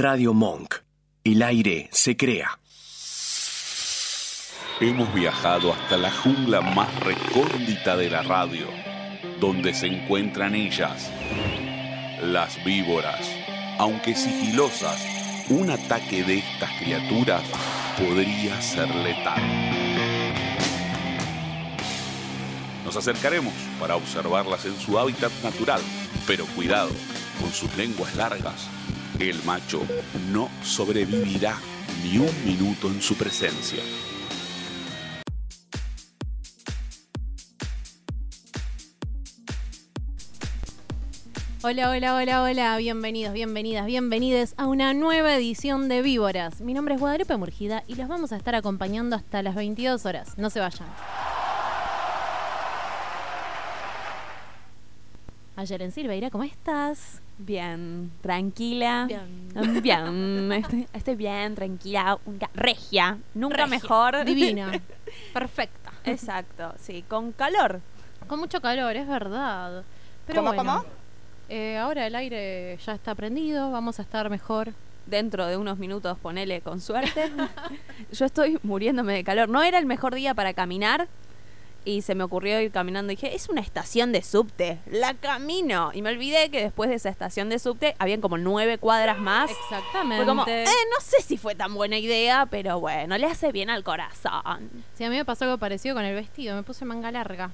Radio Monk. El aire se crea. Hemos viajado hasta la jungla más recóndita de la radio, donde se encuentran ellas, las víboras. Aunque sigilosas, un ataque de estas criaturas podría ser letal. Nos acercaremos para observarlas en su hábitat natural, pero cuidado, con sus lenguas largas, el macho no sobrevivirá ni un minuto en su presencia. Hola, hola, hola, hola, bienvenidos, bienvenidas, bienvenides a una nueva edición de Víboras. Mi nombre es Guadalupe Murgida y los vamos a estar acompañando hasta las 22 horas. No se vayan. Ayer en Silveira, ¿cómo estás? Bien, tranquila. Bien. Bien, estoy, estoy bien, tranquila, regia, nunca Regia, mejor. Divina. Perfecta. Exacto, sí, con calor. Con mucho calor, es verdad. Pero ¿Cómo, bueno, cómo? eh, ahora el aire ya está prendido, vamos a estar mejor. Dentro de unos minutos, ponele con suerte. Yo estoy muriéndome de calor. No era el mejor día para caminar y se me ocurrió ir caminando y dije, es una estación de subte, la camino. Y me olvidé que después de esa estación de subte habían como nueve cuadras más. Exactamente. Fue como, eh, no sé si fue tan buena idea, pero bueno, le hace bien al corazón. Sí, a mí me pasó algo parecido con el vestido. Me puse manga larga.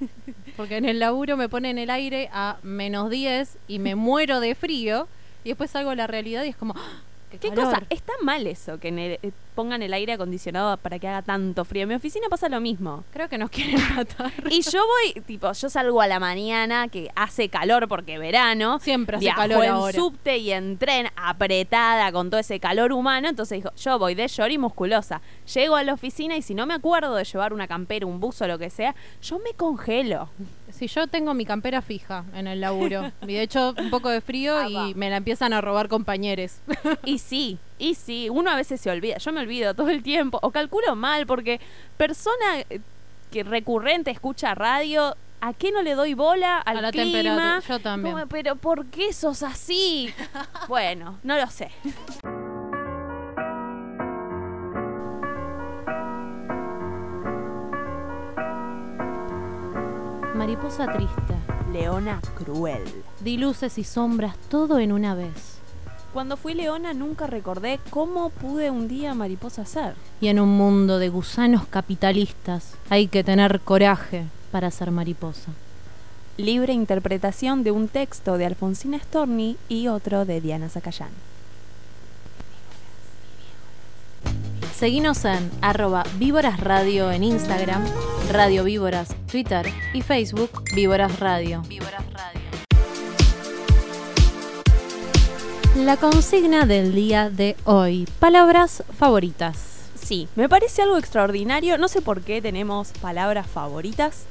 Porque en el laburo me ponen el aire a menos 10 y me muero de frío. Y después salgo a la realidad y es como, ¡ah! ¡Qué, ¿Qué calor! cosa? Está mal eso, que en el- eh, pongan el aire acondicionado para que haga tanto frío. En mi oficina pasa lo mismo. Creo que nos quieren matar. Y yo voy, tipo, yo salgo a la mañana que hace calor porque verano. Siempre hace calor en ahora. subte y en tren apretada con todo ese calor humano. Entonces dijo, yo voy de short y musculosa. Llego a la oficina y si no me acuerdo de llevar una campera, un buzo, lo que sea, yo me congelo. Si yo tengo mi campera fija en el laburo. Y de hecho, un poco de frío Ah, va. y me la empiezan a robar compañeros. Y sí, y sí, uno a veces se olvida, yo me olvido todo el tiempo, o calculo mal, porque persona eh, que recurrente escucha radio, ¿a qué no le doy bola al a la clima? temperatura. Yo también. Pero ¿por qué sos así? bueno, no lo sé. Mariposa triste. Leona cruel. Di luces y sombras todo en una vez. Cuando fui leona nunca recordé cómo pude un día mariposa ser. Y en un mundo de gusanos capitalistas hay que tener coraje para ser mariposa. Libre interpretación de un texto de Alfonsina Storni y otro de Diana Zacayán. Seguinos en arroba Víboras Radio en Instagram, Radio Víboras, Twitter y Facebook Víboras Radio. La consigna del día de hoy. Palabras favoritas. Sí, me parece algo extraordinario. No sé por qué tenemos palabras favoritas,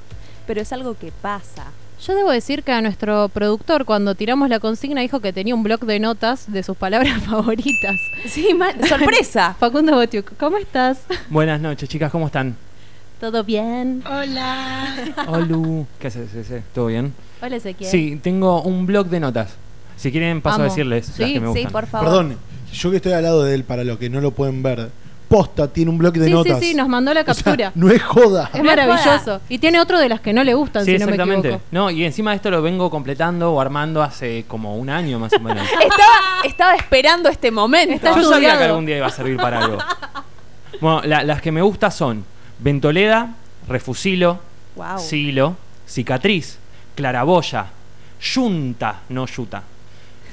pero es algo que pasa. Yo debo decir que a nuestro productor cuando tiramos la consigna dijo que tenía un blog de notas de sus palabras favoritas. Sí, sorpresa. Facundo Botiuk, ¿cómo estás? Buenas noches, chicas, ¿cómo están? ¿Todo bien? Hola. ¿Qué haces? ¿Todo bien? Hola Ezequiel. Sí, tengo un blog de notas. Si quieren, paso Amo. a decirles las Sí, que me sí, gustan. por favor. Perdón, yo que estoy al lado de él, para los que no lo pueden ver, posta tiene un bloque de Sí, sí, notas. sí, nos mandó la O sea, captura. no es joda. Es maravilloso. Y tiene otro de las que no le gustan, Sí, si no me exactamente. equivoco. No, y encima de esto lo vengo completando o armando hace como un año más o menos. Estaba, estaba esperando este momento. Está Yo sabía que algún día iba a servir para algo. Bueno, la- las que me gustan son Ventoleda, Refusilo, Wow. Silo, Cicatriz, Claraboya, Yunta, no Yuta,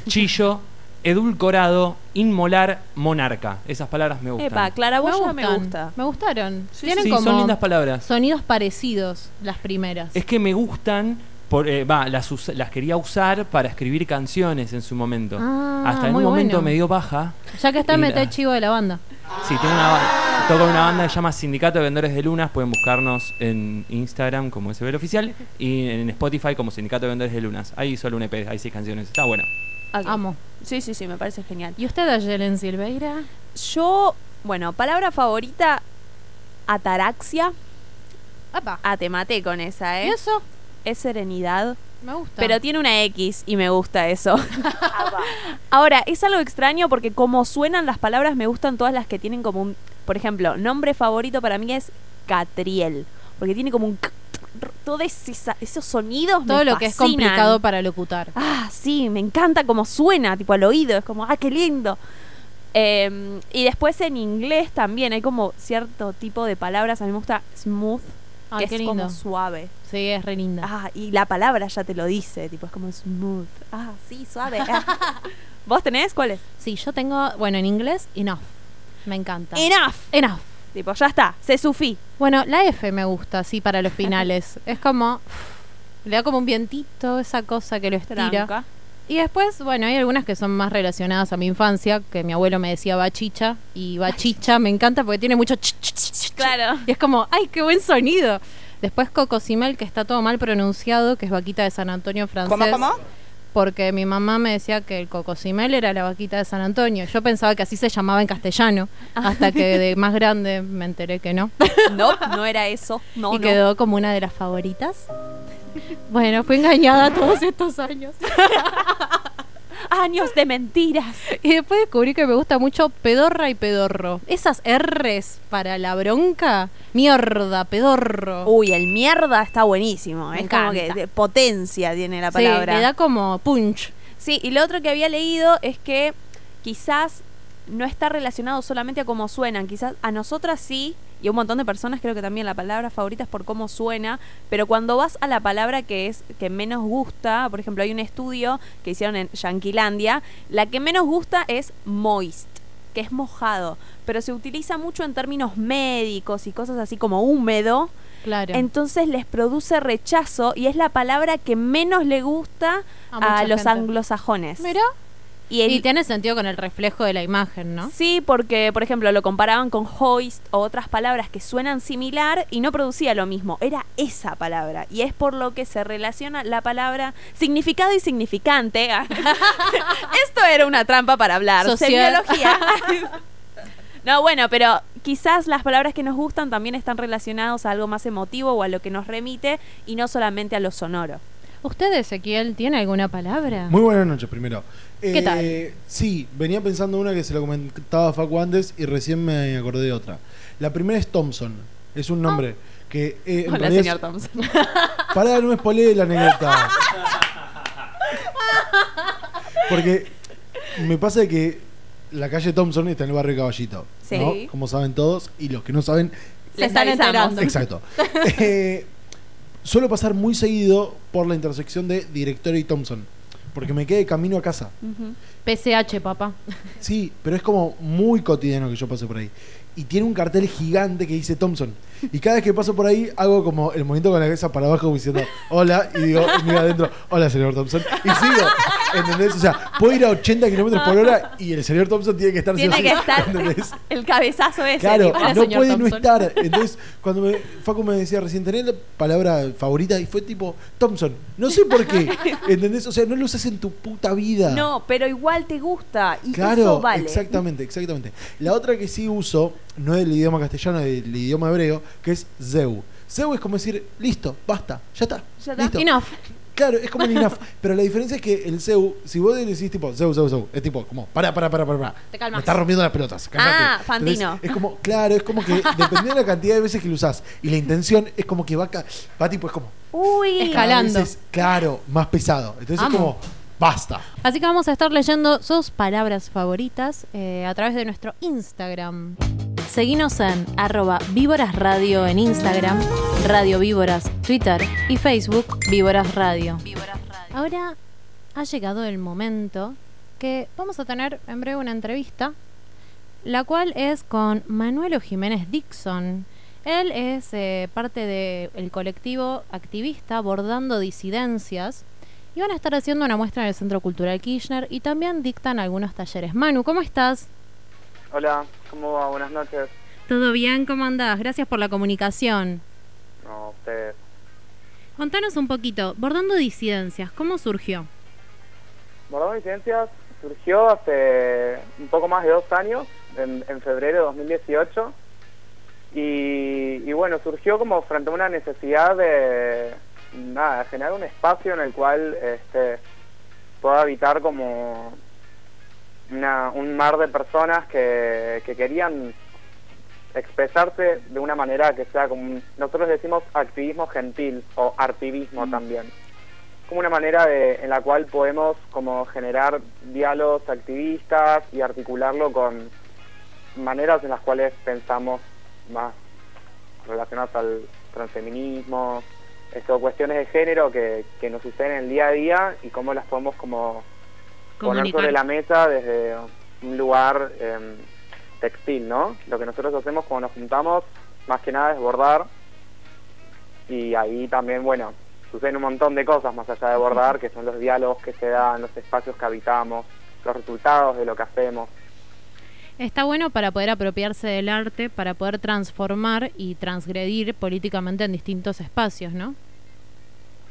Chillo, Edulcorado, Inmolar, Monarca. Esas palabras me gustan. Epa, claraboya me, gustan. gusta. Me gustaron. Sí, Tienen sí, como son lindas palabras. sonidos parecidos las primeras. Es que me gustan, por, eh, va, las, las quería usar para escribir canciones en su momento. Ah, Hasta en un momento bueno. me dio baja. Ya que está, mete la- chivo de la banda. Sí, tengo una, ba- toco en una banda que se llama Sindicato de Vendedores de Lunas. Pueden buscarnos en Instagram como SB Oficial y en Spotify como Sindicato de Vendedores de Lunas. Ahí solo un EP, hay seis canciones. Está bueno. Amo. Sí, sí, sí, me parece genial. ¿Y usted, Ayelen Silveira? Yo, bueno, palabra favorita, ataraxia. Apa. Ah, te maté con esa, ¿Y ¿eh? eso? Es serenidad. Me gusta. Pero tiene una X y me gusta eso. Ahora, es algo extraño porque como suenan las palabras, me gustan todas las que tienen como un... Por ejemplo, nombre favorito para mí es Catriel. Porque tiene como un... Todos esa- esos sonidos todo me lo que es complicado para locutar. Ah, sí, me encanta cómo suena, tipo al oído. Es como, ah, qué lindo. Eh, y después en inglés también hay como cierto tipo de palabras. A mí me gusta smooth, Ay, que qué es lindo. como suave. Sí, es re linda. Ah, y la palabra ya te lo dice, tipo, es como smooth. Ah, sí, suave. ¿Vos tenés cuál es? Sí, yo tengo, bueno, en inglés, enough. Me encanta. Enough. enough. Tipo, ya está, se sufí. Bueno, la F me gusta, sí, para los finales. es como. Le da como un vientito, esa cosa que lo estira. Tranca. Y después, bueno, hay algunas que son más relacionadas a mi infancia, que mi abuelo me decía bachicha. Y bachicha me encanta porque tiene mucho. ch, ch, ch, ch. Claro. Y es como, ¡ay, qué buen sonido! Después Cocosimel, que está todo mal pronunciado, que es vaquita de San Antonio francés. ¿Cómo, cómo? Porque mi mamá me decía que el Cocosimel era la vaquita de San Antonio. Yo pensaba que así se llamaba en castellano, hasta que de más grande me enteré que no. No, no era eso. No, y no. quedó como una de las favoritas. Bueno, fui engañada todos estos años. Años de mentiras. Y después descubrí que me gusta mucho pedorra y pedorro. Esas R's para la bronca, mierda, pedorro. Uy, el mierda está buenísimo. Me es como que de potencia tiene la Sí, palabra. le da como punch. Sí, y lo otro que había leído es que quizás no está relacionado solamente a cómo suenan, quizás a nosotras sí, y un montón de personas creo que también la palabra favorita es por cómo suena, pero cuando vas a la palabra que es que menos gusta, por ejemplo, hay un estudio que hicieron en Yanquilandia, la que menos gusta es moist, que es mojado, pero se utiliza mucho en términos médicos y cosas así como húmedo, Claro. entonces les produce rechazo y es la palabra que menos le gusta A los anglosajones. Mira. Y, el- Y tiene sentido con el reflejo de la imagen, ¿no? Sí, porque, por ejemplo, lo comparaban con hoist o otras palabras que suenan similar y no producía lo mismo. Era esa palabra. Y es por lo que se relaciona la palabra significado y significante. Esto era una trampa para hablar. Semiología. no, bueno, pero quizás las palabras que nos gustan también están relacionadas a algo más emotivo o a lo que nos remite y no solamente a lo sonoro. ¿Usted, Ezequiel, tiene alguna palabra? Muy buenas noches, primero. ¿Qué Eh, tal? Sí, venía pensando una que se lo comentaba a Facu antes y recién me acordé de otra. La primera es Thompson. Es un nombre que. eh, Hola, señor es- Thompson. Pará, no me spoileé la anécdota. Porque me pasa de que la calle Thompson está en el barrio Caballito. Sí. ¿no? Como saben todos, y los que no saben, Se están enterando. Exacto. Eh, suelo pasar muy seguido por la intersección de Directorio y Thompson. Porque me quedé camino a casa. Ujú. PCH, papá. Sí, pero es como muy cotidiano que yo pase por ahí. Y tiene un cartel gigante que dice Thompson. Y cada vez que paso por ahí hago como el movimiento con la cabeza para abajo diciendo hola. Y digo, y mira adentro, hola señor Thompson. Y sigo. ¿Entendés? O sea, puedo ir a 80 kilómetros por hora y el señor Thompson tiene que estar Tiene que estar ¿entendés? el cabezazo ese. Claro, no señor puede no estar. Entonces, cuando me, Facu me decía recién, ¿tenés la palabra favorita? Y fue tipo, Thompson. No sé por qué. ¿Entendés? O sea, no lo usas en tu puta vida. No, pero igual te gusta. Y Claro, eso vale. exactamente, exactamente. La otra que sí uso, no es del idioma castellano, es del idioma hebreo, que es Zeu. Zeu es como decir, listo, basta, ya está. Ya está. listo. Enough. Claro, es como el enough. pero la diferencia es que el Zeu, si vos le decís tipo Zeu, Zeu, Zeu, es tipo, como, para, para, para, para, para. Te calmas. Me estás rompiendo las pelotas. Ah. Entonces, es como, claro, es como que dependiendo de la cantidad de veces que lo usás y la intención, es como que va, ca- va tipo, es como, Uy. Escalando. vez es, claro, más pesado. Entonces Amo. es como, basta. Así que vamos a estar leyendo sus palabras favoritas eh, a través de nuestro Instagram. Seguinos en arroba Víboras Radio en Instagram, Radio Víboras Twitter y Facebook Víboras Radio. Ahora ha llegado el momento que vamos a tener en breve una entrevista, la cual es con Manuelo Jiménez Dixon. Él es eh, parte del colectivo activista Bordando Disidencias y van a estar haciendo una muestra en el Centro Cultural Kirchner y también dictan algunos talleres. Manu, ¿cómo estás? Hola, ¿cómo va? Buenas noches. ¿Todo bien? ¿Cómo andás? Gracias por la comunicación. No, ustedes. Contanos un poquito, Bordando Disidencias, ¿cómo surgió? Bordón Licencias surgió hace un poco más de dos años, en, en febrero de 2018. Y, y bueno, surgió como frente a una necesidad de, nada, generar un espacio en el cual este, pueda habitar como una, un mar de personas que, que querían expresarse de una manera que sea como nosotros decimos activismo gentil o artivismo también. Como una manera de, en la cual podemos como generar diálogos activistas y articularlo con maneras en las cuales pensamos más relacionadas al transfeminismo, esto, cuestiones de género que, que nos suceden en el día a día y cómo las podemos como poner sobre la mesa desde un lugar em, textil, ¿no? Lo que nosotros hacemos cuando nos juntamos, más que nada es bordar y ahí también, bueno, suceden un montón de cosas más allá de bordar, que son los diálogos que se dan, los espacios que habitamos, los resultados de lo que hacemos. Está bueno para poder apropiarse del arte, para poder transformar y transgredir políticamente en distintos espacios, ¿no?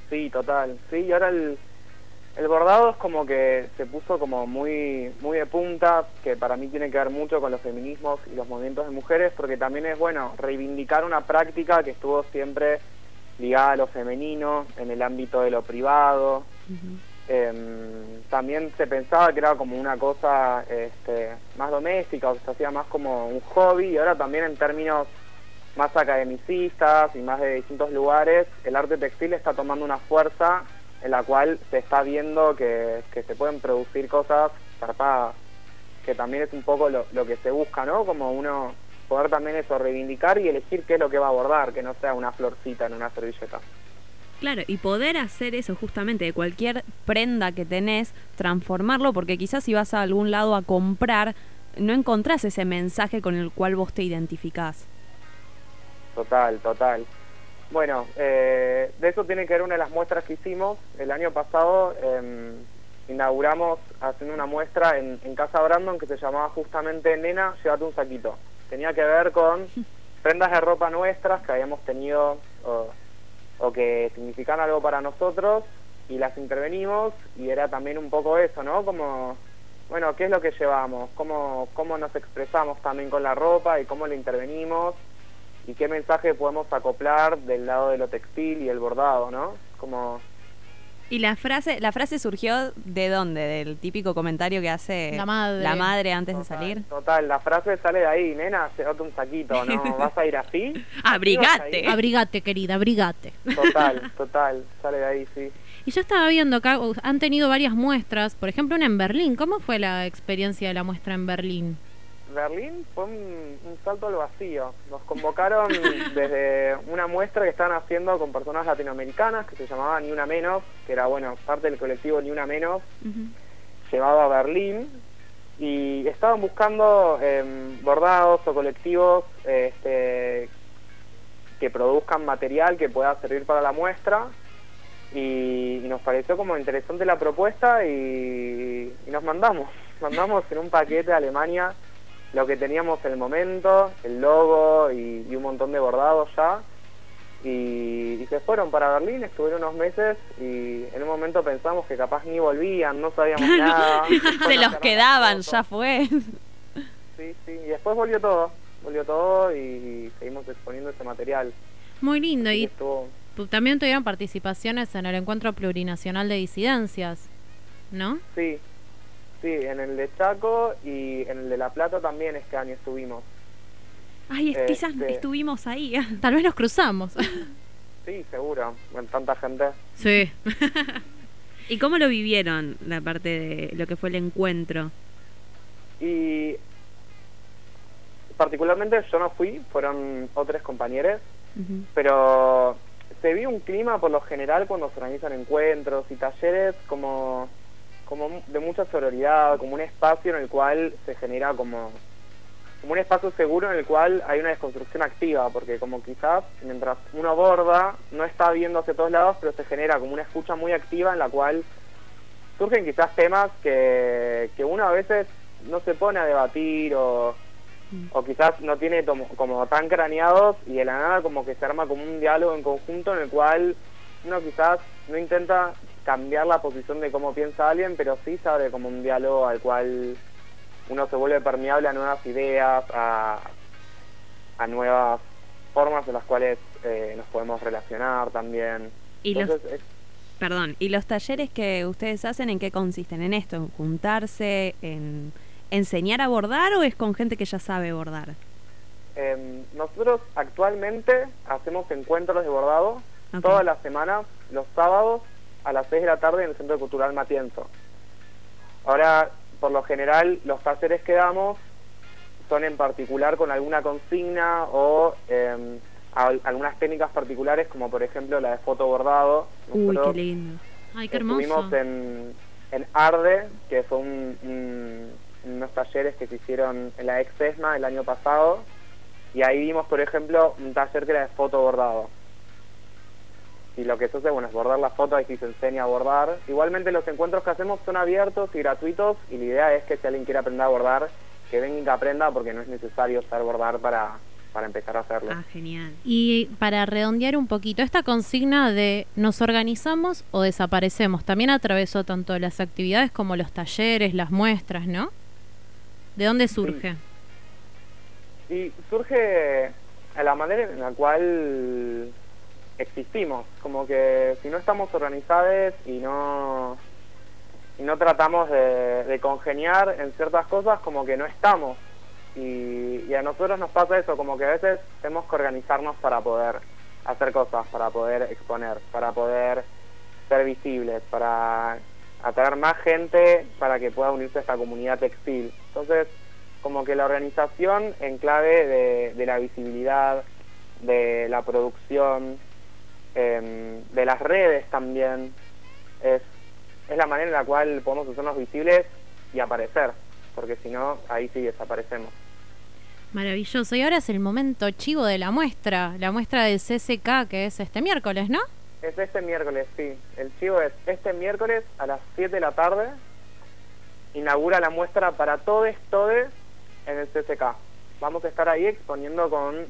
Sí, total. Sí, y ahora el, el bordado es como que se puso como muy muy de punta, que para mí tiene que ver mucho con los feminismos y los movimientos de mujeres, porque también es, bueno, reivindicar una práctica que estuvo siempre ligada a lo femenino, en el ámbito de lo privado. Em, también se pensaba que era como una cosa este, más doméstica o que se hacía más como un hobby y ahora también en términos más academicistas y más de distintos lugares, el arte textil está tomando una fuerza en la cual se está viendo que, que se pueden producir cosas zarpadas, que también es un poco lo, lo que se busca, ¿no? Como uno poder también eso reivindicar y elegir qué es lo que va a abordar, que no sea una florcita en una servilleta. Claro, y poder hacer eso justamente de cualquier prenda que tenés, transformarlo, porque quizás si vas a algún lado a comprar, no encontrás ese mensaje con el cual vos te identificás. Total, total. Bueno, eh, de eso tiene que ver una de las muestras que hicimos. El año pasado eh, inauguramos haciendo una muestra en, en Casa Brandon que se llamaba justamente Nena, llévate un saquito. Tenía que ver con prendas de ropa nuestras que habíamos tenido o, o que significan algo para nosotros y las intervenimos y era también un poco eso, ¿no? Como, bueno, ¿qué es lo que llevamos? ¿Cómo, cómo nos expresamos también con la ropa y cómo la intervenimos? Y qué mensaje podemos acoplar del lado de lo textil y el bordado, ¿no? Como Y la frase, la frase surgió de dónde? Del típico comentario que hace La madre. la madre antes de salir. Total, la frase sale de ahí, nena, llévate un saquito, ¿no? ¿Vas a ir así? Abrigate. Abrigate, querida, abrigate. Total, total, sale de ahí, sí. Y yo estaba viendo acá, han tenido varias muestras, por ejemplo una en Berlín. ¿Cómo fue la experiencia de la muestra en Berlín? Berlín fue un, un salto al vacío. Nos convocaron desde una muestra que estaban haciendo con personas latinoamericanas que se llamaba Ni Una Menos, que era, bueno, parte del colectivo Ni Una Menos, llevado a Berlín. Y estaban buscando em, bordados o colectivos este, que produzcan material que pueda servir para la muestra. Y, y nos pareció como interesante la propuesta y, y nos mandamos, mandamos en un paquete a Alemania lo que teníamos en el momento, el logo y, y un montón de bordados ya y, y se fueron para Berlín, estuvieron unos meses y en un momento pensamos que capaz ni volvían, no sabíamos nada. Se los quedaban, ya fue. Sí, sí, y después volvió todo, volvió todo y seguimos exponiendo ese material. Muy lindo. Y Y estuvo, tu- también tuvieron participaciones en el Encuentro Plurinacional de Disidencias, ¿no? sí, sí, en el de Chaco y en el de La Plata también este año estuvimos. Ay, es- quizás Este- estuvimos ahí. Tal vez nos cruzamos. Sí, seguro, con tanta gente. sí. ¿Y cómo lo vivieron la parte de lo que fue el encuentro? Y particularmente yo no fui, fueron otros compañeros, pero se vio un clima por lo general cuando se organizan encuentros y talleres como, como de mucha sororidad, como un espacio en el cual se genera como, como un espacio seguro en el cual hay una desconstrucción activa, porque como quizás mientras uno borda no está viendo hacia todos lados, pero se genera como una escucha muy activa en la cual surgen quizás temas que, que uno a veces no se pone a debatir o, o quizás no tiene como, como tan craneados y de la nada como que se arma como un diálogo en conjunto en el cual uno quizás no intenta cambiar la posición de cómo piensa alguien, pero sí se abre como un diálogo al cual uno se vuelve permeable a nuevas ideas, a, a nuevas formas en las cuales eh, nos podemos relacionar también. Y los, es- perdón, ¿y los talleres que ustedes hacen en qué consisten? ¿En esto? ¿En juntarse? ¿En enseñar a bordar o es con gente que ya sabe bordar? Em, nosotros actualmente hacemos encuentros de bordado todas las semanas, los sábados a las 6 de la tarde en el Centro Cultural Matienzo. Ahora, por lo general, los talleres que damos son en particular con alguna consigna o al- algunas técnicas particulares, como por ejemplo la de fotobordado. Uy, qué Nosotros lindo. Ay, qué hermoso. Estuvimos en, en Arde, que fue un- un- unos talleres que se hicieron en la ex ESMA el año pasado, y ahí vimos, por ejemplo, un taller que era de foto bordado. Y lo que se hace, bueno, es bordar la foto, ahí sí se enseña a bordar. Igualmente los encuentros que hacemos son abiertos y gratuitos, y la idea es que si alguien quiere aprender a bordar, que venga y que aprenda, porque no es necesario saber bordar para, para empezar a hacerlo. Ah, genial. Y para redondear un poquito, esta consigna de nos organizamos o desaparecemos también atravesó tanto las actividades como los talleres, las muestras, ¿no? ¿De dónde surge? Y surge a la manera en la cual existimos, como que si no estamos organizados y no no tratamos de, congeniar en ciertas cosas, como que no estamos. Y, a nosotros nos pasa eso, como que a veces tenemos que organizarnos para poder hacer cosas, para poder exponer, para poder ser visibles, para atraer más gente para que pueda unirse a esta comunidad textil. Entonces, como que la organización en clave de la visibilidad, de la producción, em, de las redes también, es, es la manera en la cual podemos hacernos visibles y aparecer, porque si no, ahí sí desaparecemos. Maravilloso. Y ahora es el momento chivo de la muestra, la muestra del CCK, que es este miércoles, ¿no? Es este miércoles, sí. El chivo es este miércoles a las 7 de la tarde. Inaugura la muestra para todes, todes en el CCK. Vamos a estar ahí exponiendo con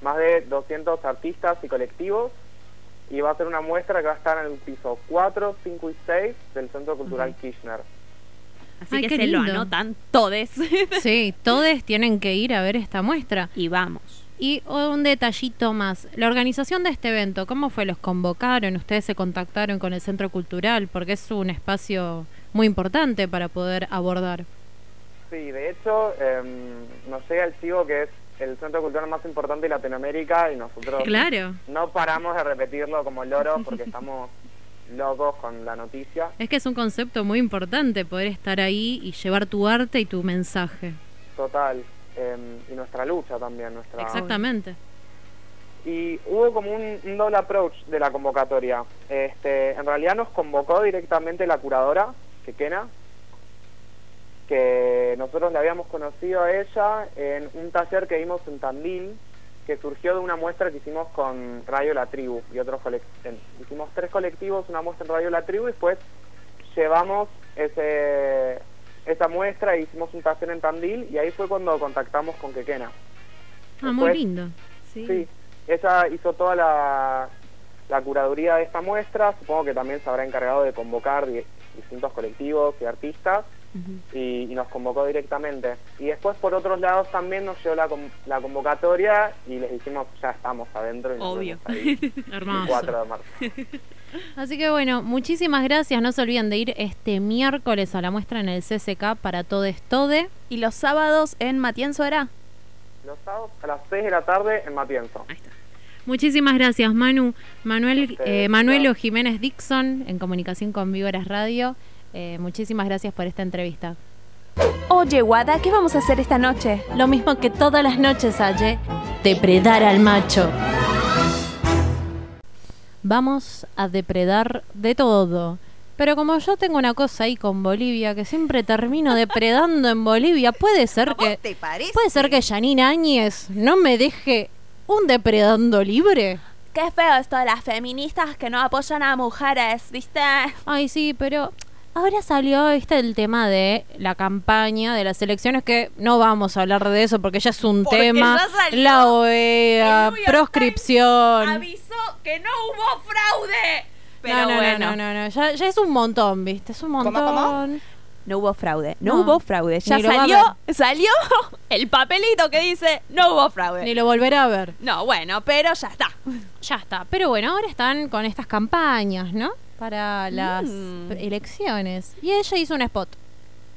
más de 200 artistas y colectivos. Y va a ser una muestra que va a estar en el piso 4, 5 y 6 del Centro Cultural Kirchner. Así Ay, que se lo anotan todes. Sí, todos tienen que ir a ver esta muestra. y vamos. Y un detallito más, la organización de este evento, ¿cómo fue? ¿Los convocaron? ¿Ustedes se contactaron con el Centro Cultural? Porque es un espacio muy importante para poder abordar. Sí, de hecho, em, nos llega el chivo que es el centro cultural más importante de Latinoamérica y nosotros Claro, no paramos de repetirlo como loros porque estamos locos con la noticia. es que es un concepto muy importante poder estar ahí y llevar tu arte y tu mensaje. Total. em, y nuestra lucha también. nuestra Exactamente. Y hubo como un, un doble approach de la convocatoria. Este, en realidad nos convocó directamente la curadora, Kekena, que nosotros le habíamos conocido a ella en un taller que dimos en Tandil, que surgió de una muestra que hicimos con Radio La Tribu y otros colectivos. Hicimos tres colectivos, una muestra en Radio La Tribu y después llevamos ese esa muestra e hicimos un taller en Tandil y ahí fue cuando contactamos con Kekena. Ah, muy lindo. Sí, ella hizo toda la, la curaduría de esta muestra, supongo que también se habrá encargado de convocar di- distintos colectivos y artistas y, y nos convocó directamente. Y después por otros lados también nos llegó la, la convocatoria y les dijimos ya estamos adentro y Obvio. ahí Hermoso. 4 de marzo. Así que bueno, muchísimas gracias. No se olviden de ir este miércoles a la muestra en el CCK para Todes Tode. Y los sábados en Matienzo era. Los sábados a las 6 de la tarde en Matienzo. Muchísimas gracias, Manu. Manuel, eh, Manuelo. Jiménez Dixon, en comunicación con Víboras Radio. Eh, muchísimas gracias por esta entrevista. Oye, Wada, ¿qué vamos a hacer esta noche? Lo mismo que todas las noches, Aye, depredar al macho. Vamos a depredar de todo. Pero como yo tengo una cosa ahí con Bolivia, que siempre termino depredando en Bolivia, puede ser que... ¿Te parece? Puede ser que Janine Áñez no me deje un depredando libre. Qué feo esto de las feministas que no apoyan a mujeres, ¿viste? Ay, sí, pero ahora salió este el tema de la campaña de las elecciones que no vamos a hablar de eso porque ya es un Porque tema. La OEA, proscripción. Avisó que no hubo fraude. Pero no, no, bueno, no, no, no, ya, ya es un montón, ¿viste? Es un montón. cómo? no hubo fraude. No, No. hubo fraude. Ya salió, salió el papelito que dice no hubo fraude. Ni lo volverá a ver. No, bueno, pero ya está. ya está. Pero bueno, ahora están con estas campañas, ¿no? Para las Mm. elecciones. Y ella hizo un spot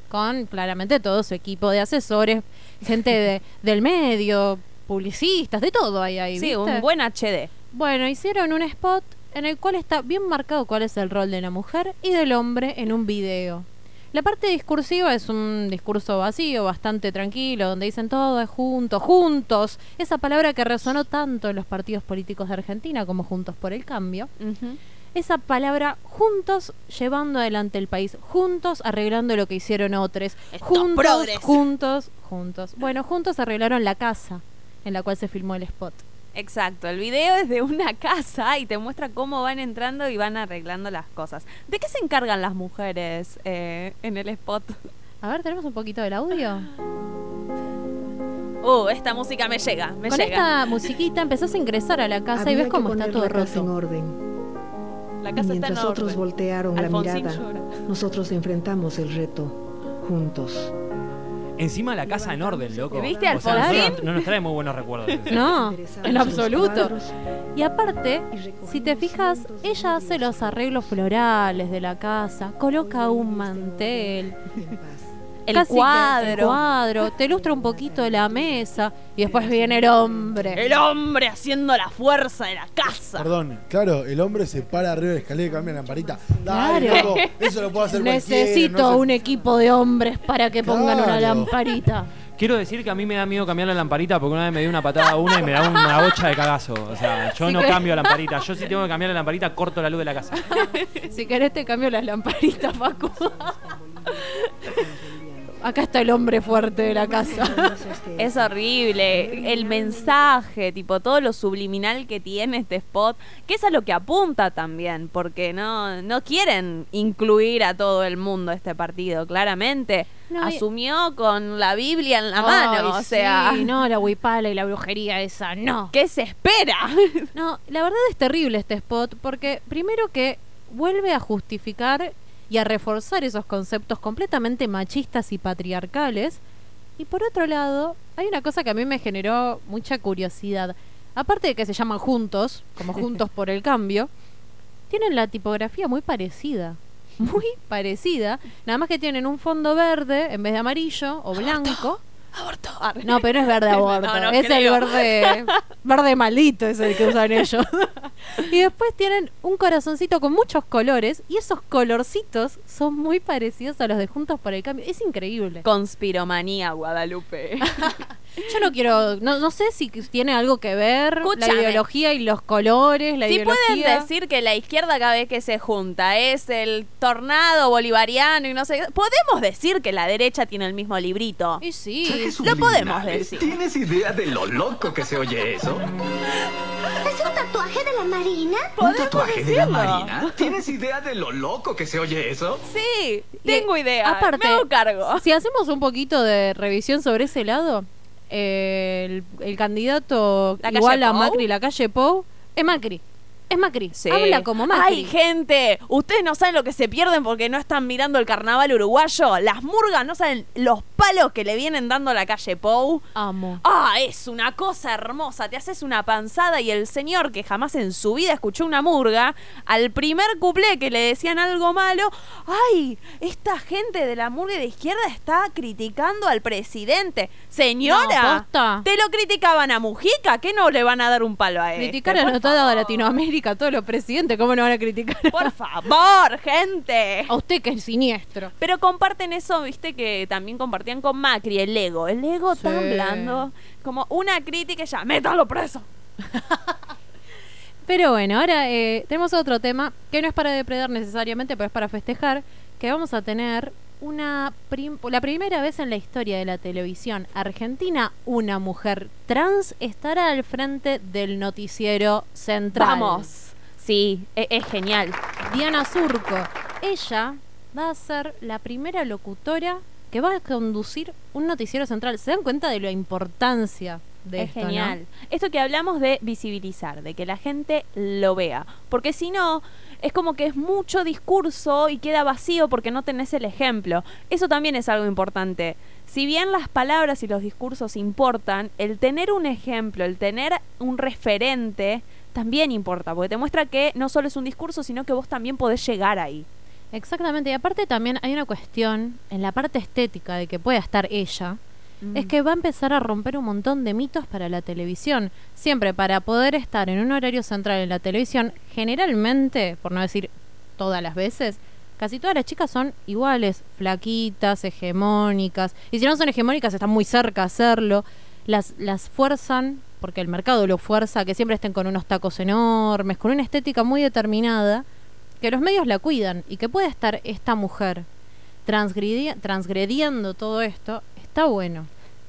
con claramente todo su equipo de asesores, gente de- del medio, publicistas, de todo hay ahí. Sí, ¿viste? un buen HD. Bueno, hicieron un spot en el cual está bien marcado cuál es el rol de la mujer y del hombre en un video. La parte discursiva es un discurso vacío, bastante tranquilo, donde dicen todo es juntos, juntos. Esa palabra que resonó tanto en los partidos políticos de Argentina como Juntos por el Cambio. Esa palabra juntos llevando adelante el país, juntos arreglando lo que hicieron otros, juntos, progres. juntos, juntos. Bueno, juntos arreglaron la casa en la cual se filmó el spot. Exacto, el video es de una casa y te muestra cómo van entrando y van arreglando las cosas. ¿De qué se encargan las mujeres eh, en el spot? A ver, tenemos un poquito del audio. Uh, esta música me llega, me Con llega. esta musiquita empezás a ingresar a la casa y ves cómo está todo casa en roto. orden. La está mientras en otros orden. voltearon la Alfonsín mirada, llora. nosotros enfrentamos el reto juntos. Encima la casa en orden, loco. ¿Viste, O sea, no, Alfonsín? nos- no nos trae muy buenos recuerdos. No, en absoluto. Y aparte, si te fijas, ella hace los arreglos florales de la casa, coloca un mantel. El casi cuadro. el cuadro, te ilustra un poquito la mesa y después viene el hombre. El hombre haciendo la fuerza de la casa. Perdón, claro, el hombre se para arriba de la escalera y cambia la lamparita. Dale, Claro. loco, eso lo puede hacer cualquiera. Necesito no un equipo de hombres para que pongan una Claro. lamparita. Quiero decir que a mí me da miedo cambiar la lamparita porque una vez me dio una patada a una y me da una bocha de cagazo. O sea, yo Sí, no cambio la lamparita. Yo si tengo que cambiar la lamparita, corto la luz de la casa. Si querés te cambio las lamparitas, Facu. Acá está el hombre fuerte de la casa. Es horrible. El mensaje, tipo, todo lo subliminal que tiene este spot, que es a lo que apunta también, porque no, no quieren incluir a todo el mundo este partido, claramente. No, y- Asumió con la Biblia en la mano, o sea, sí, no, la huipala y la brujería esa, no. ¿qué se espera? No, la verdad es terrible este spot porque primero que vuelve a justificar y a reforzar esos conceptos completamente machistas y patriarcales. Y por otro lado, hay una cosa que a mí me generó mucha curiosidad. Aparte de que se llaman juntos, como juntos por el cambio, tienen la tipografía muy parecida. Muy parecida. Nada más que tienen un fondo verde en vez de amarillo o blanco. Aborto. No, pero no es verde aborto. No, no es creo. el verde, verde maldito, es el que usan ellos. y después tienen un corazoncito con muchos colores y esos colorcitos son muy parecidos a los de Juntos por el Cambio. Es increíble. Conspiromanía, Guadalupe. Yo no quiero, no, no sé si tiene algo que ver la ideología y los colores, la Si ideología. pueden decir que la izquierda cada vez que se junta es el tornado bolivariano y no sé, qué, podemos decir que la derecha tiene el mismo librito. Y sí, Lo podemos decir. ¿Tienes idea de lo loco que se oye eso? ¿Es un tatuaje de la Marina? ¿Un tatuaje de la. Marina? ¿Tienes idea de lo loco que se oye eso? Sí, tengo idea. aparte- me hago cargo. Si hacemos un poquito de revisión sobre ese lado, el, el candidato ¿La igual a Pou? Macri, la calle Pou, es Macri. Es Macri. Sí. Habla como Macri. Ay, gente, ustedes no saben lo que se pierden porque no están mirando el carnaval uruguayo. Las murgas no saben los palos que le vienen dando a la calle Pou. Amo. Ah, es una cosa hermosa. Te haces una panzada y el señor que jamás en su vida escuchó una murga, al primer cuplé que le decían algo malo, ay, esta gente de la murga de izquierda está criticando al presidente. Señora, No, te lo criticaban a Mujica, ¿qué no le van a dar un palo a él? Criticar a toda Latinoamérica, a todos los presidentes, ¿cómo no van a criticar? Por favor, gente. A usted que es siniestro. Pero comparten eso, viste, que también compartían con Macri, el ego. El ego Sí. tan blando. Como una crítica y ya, métalo preso. Pero bueno, ahora eh, tenemos otro tema que no es para depredar necesariamente, pero es para festejar, que vamos a tener una prim- la primera vez en la historia de la televisión argentina una mujer trans estará al frente del noticiero central. Vamos. Sí, e- es, genial. Diana Surco. Ella va a ser la primera locutora que va a conducir un noticiero central. ¿Se dan cuenta de la importancia de es esto, no? genial. Esto que hablamos de visibilizar, de que la gente lo vea. Porque si no, es como que es mucho discurso y queda vacío porque no tenés el ejemplo. Eso también es algo importante. Si bien las palabras y los discursos importan, el tener un ejemplo, el tener un referente, también importa, porque te muestra que no solo es un discurso, sino que vos también podés llegar ahí. Exactamente, y aparte también hay una cuestión en la parte estética de que pueda estar ella, Mm. es que va a empezar a romper un montón de mitos para la televisión. Siempre para poder estar en un horario central en la televisión, generalmente, por no decir todas las veces, casi todas las chicas son iguales, flaquitas, hegemónicas, y si no son hegemónicas están muy cerca a hacerlo, las, las fuerzan, porque el mercado lo fuerza, que siempre estén con unos tacos enormes, con una estética muy determinada, que los medios la cuidan y que pueda estar esta mujer transgredi- transgrediendo todo esto, está bueno.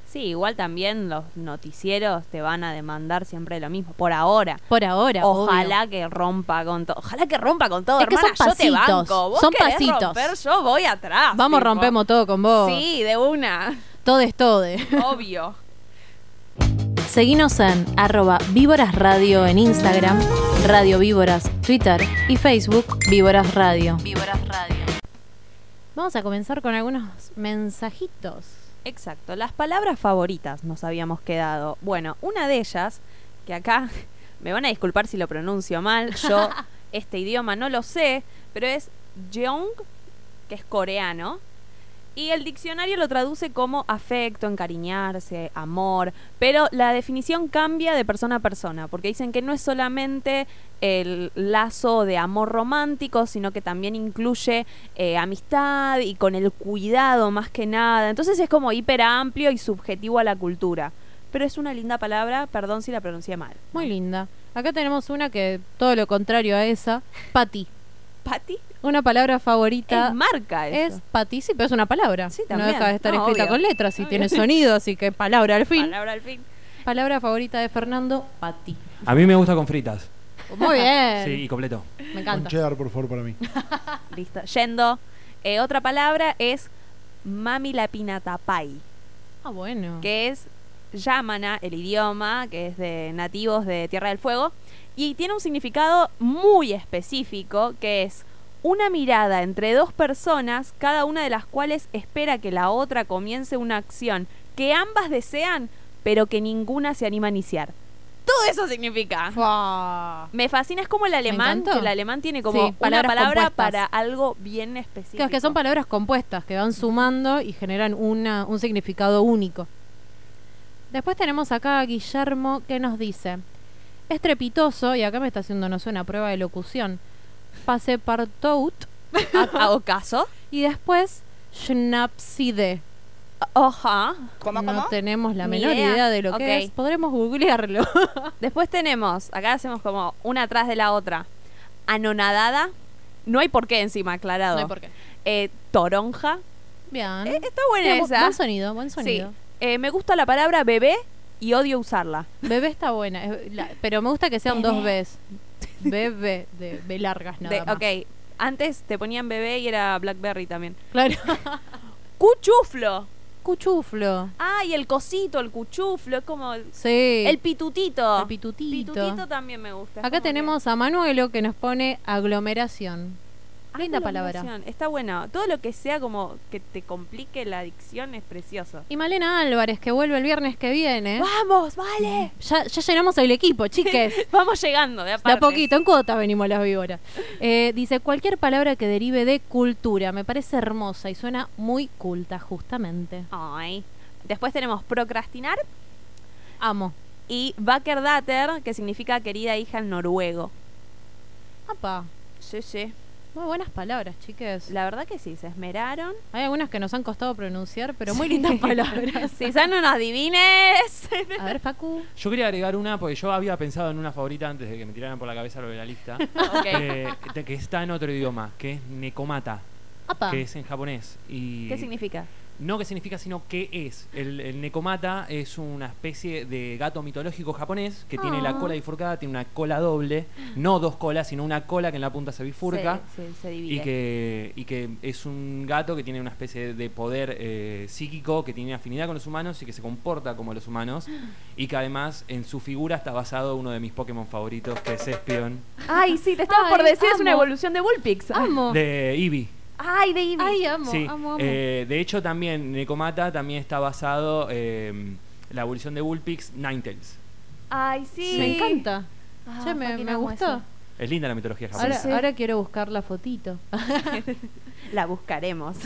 Sí, igual también los noticieros te van a demandar siempre lo mismo, por ahora. Por ahora, Ojalá obvio. que rompa con todo. Ojalá que rompa con todo, Es que hermana. son yo te pasitos, banco. Vos son pasitos. romper, yo voy atrás. Vamos, tipo. rompemos todo con vos. Sí, de una. Todo es todo. Obvio. Seguinos en arroba Víboras Radio en Instagram, Radio Víboras, Twitter y Facebook Víboras Radio. Víboras Radio. Vamos a comenzar con algunos mensajitos. Exacto, las palabras favoritas nos habíamos quedado. Bueno, una de ellas, que acá me van a disculpar si lo pronuncio mal, yo este idioma no lo sé, pero es jeong, que es coreano, y el diccionario lo traduce como afecto, encariñarse, amor, pero la definición cambia de persona a persona, porque dicen que no es solamente el lazo de amor romántico, sino que también incluye eh, amistad y con el cuidado más que nada. Entonces es como hiper amplio y subjetivo a la cultura. Pero es una linda palabra, perdón si la pronuncié mal. Muy linda. Acá tenemos una que todo lo contrario a esa, pati. ¿Pati? Una palabra favorita Es marca eso. es pati, sí, pero es una palabra. Sí, no también. deja de estar No, escrita obvio. con letras y Obvio. tiene sonido, así que palabra al fin. Palabra al fin. Palabra favorita de Fernando, pati. A mí me gusta con fritas. Muy bien. Sí, y completo. Me encanta. cheddar, por favor, para mí. Listo. Yendo. Eh, otra palabra es mami la pinatapai, Ah, bueno. que es yamana, el idioma, que es de nativos de Tierra del Fuego, y tiene un significado muy específico, que es una mirada entre dos personas, cada una de las cuales espera que la otra comience una acción que ambas desean, pero que ninguna se anima a iniciar. Todo eso significa. Me fascina, es como el alemán, que el alemán tiene como Sí, una palabra compuestas. para algo bien específico. Claro, es que son palabras compuestas que van sumando y generan una, un significado único. Después tenemos acá a Guillermo que nos dice: Estrepitoso, y acá me está haciendo, no sé, una prueba de locución. Pase partout. ¿Hago caso? Y después, Schnapside. Oja. No tenemos la Ni menor idea. idea. de lo que es. Podremos googlearlo. Después tenemos, acá hacemos como una atrás de la otra. Anonadada. No hay por qué encima, aclarado. No hay por qué. Eh, toronja. Bien. Eh, está buena esa. Buen sonido, buen Sí. sonido. Eh, me gusta la palabra bebé y odio usarla. Bebé está buena, es la- pero me gusta que sean dos Bs. Bebé, de B largas nada De- más. ok, antes te ponían bebé y era Blackberry también. Claro. Cuchuflo. Cuchuflo. Ay, el cosito, el cuchuflo, es como el, Sí. el pitutito. El pitutito. Pitutito también me gusta. es Acá como que- tenemos a Manuelo que nos pone aglomeración. Linda palabra. Está bueno. Todo lo que sea como que te complique la adicción es precioso. Y Malena Álvarez que vuelve el viernes que viene. ¡Vamos, vale! Ya, ya llenamos el equipo, chiques. Vamos llegando, de De aparte. a poquito, en cuotas venimos las víboras. Eh, dice, cualquier palabra que derive de cultura me parece hermosa y suena muy culta, justamente. Ay. Después tenemos procrastinar Amo. y Bakkerdater, que significa querida hija en noruego. Apa. Sí, sí. Muy buenas palabras, chiques. La verdad que sí, se esmeraron. Hay algunas que nos han costado pronunciar, pero muy lindas palabras. Si son unos divines. A ver, Facu. Yo quería agregar una, porque yo había pensado en una favorita antes de que me tiraran por la cabeza lo de la lista, Ok. eh, de- que está en otro idioma, que es Nekomata, Apa. que es en japonés. Y ¿Qué significa? No qué significa, sino qué es. El, el Nekomata es una especie de gato mitológico japonés que tiene la Ah. cola bifurcada, tiene una cola doble, no dos colas, sino una cola que en la punta se bifurca. Se, se- se divide. Y que, y que es un gato que tiene una especie de poder eh, psíquico, que tiene afinidad con los humanos y que se comporta como los humanos. Y que además en su figura está basado uno de mis Pokémon favoritos, que es Espion, Ay, sí, te estaba Ay, por decir, es una evolución de Bullpix. Amo. de Eevee. Ay, de Eevee. Ay, amo, Sí, amo, amo. eh, de hecho también Nekomata también está basado eh, la evolución de Bullpix Ninetales. Ay, sí. Me encanta. Ah, Che, me, gustó. eso. Es linda la mitología Ahora, japonesa. ahora quiero buscar la fotito. La buscaremos.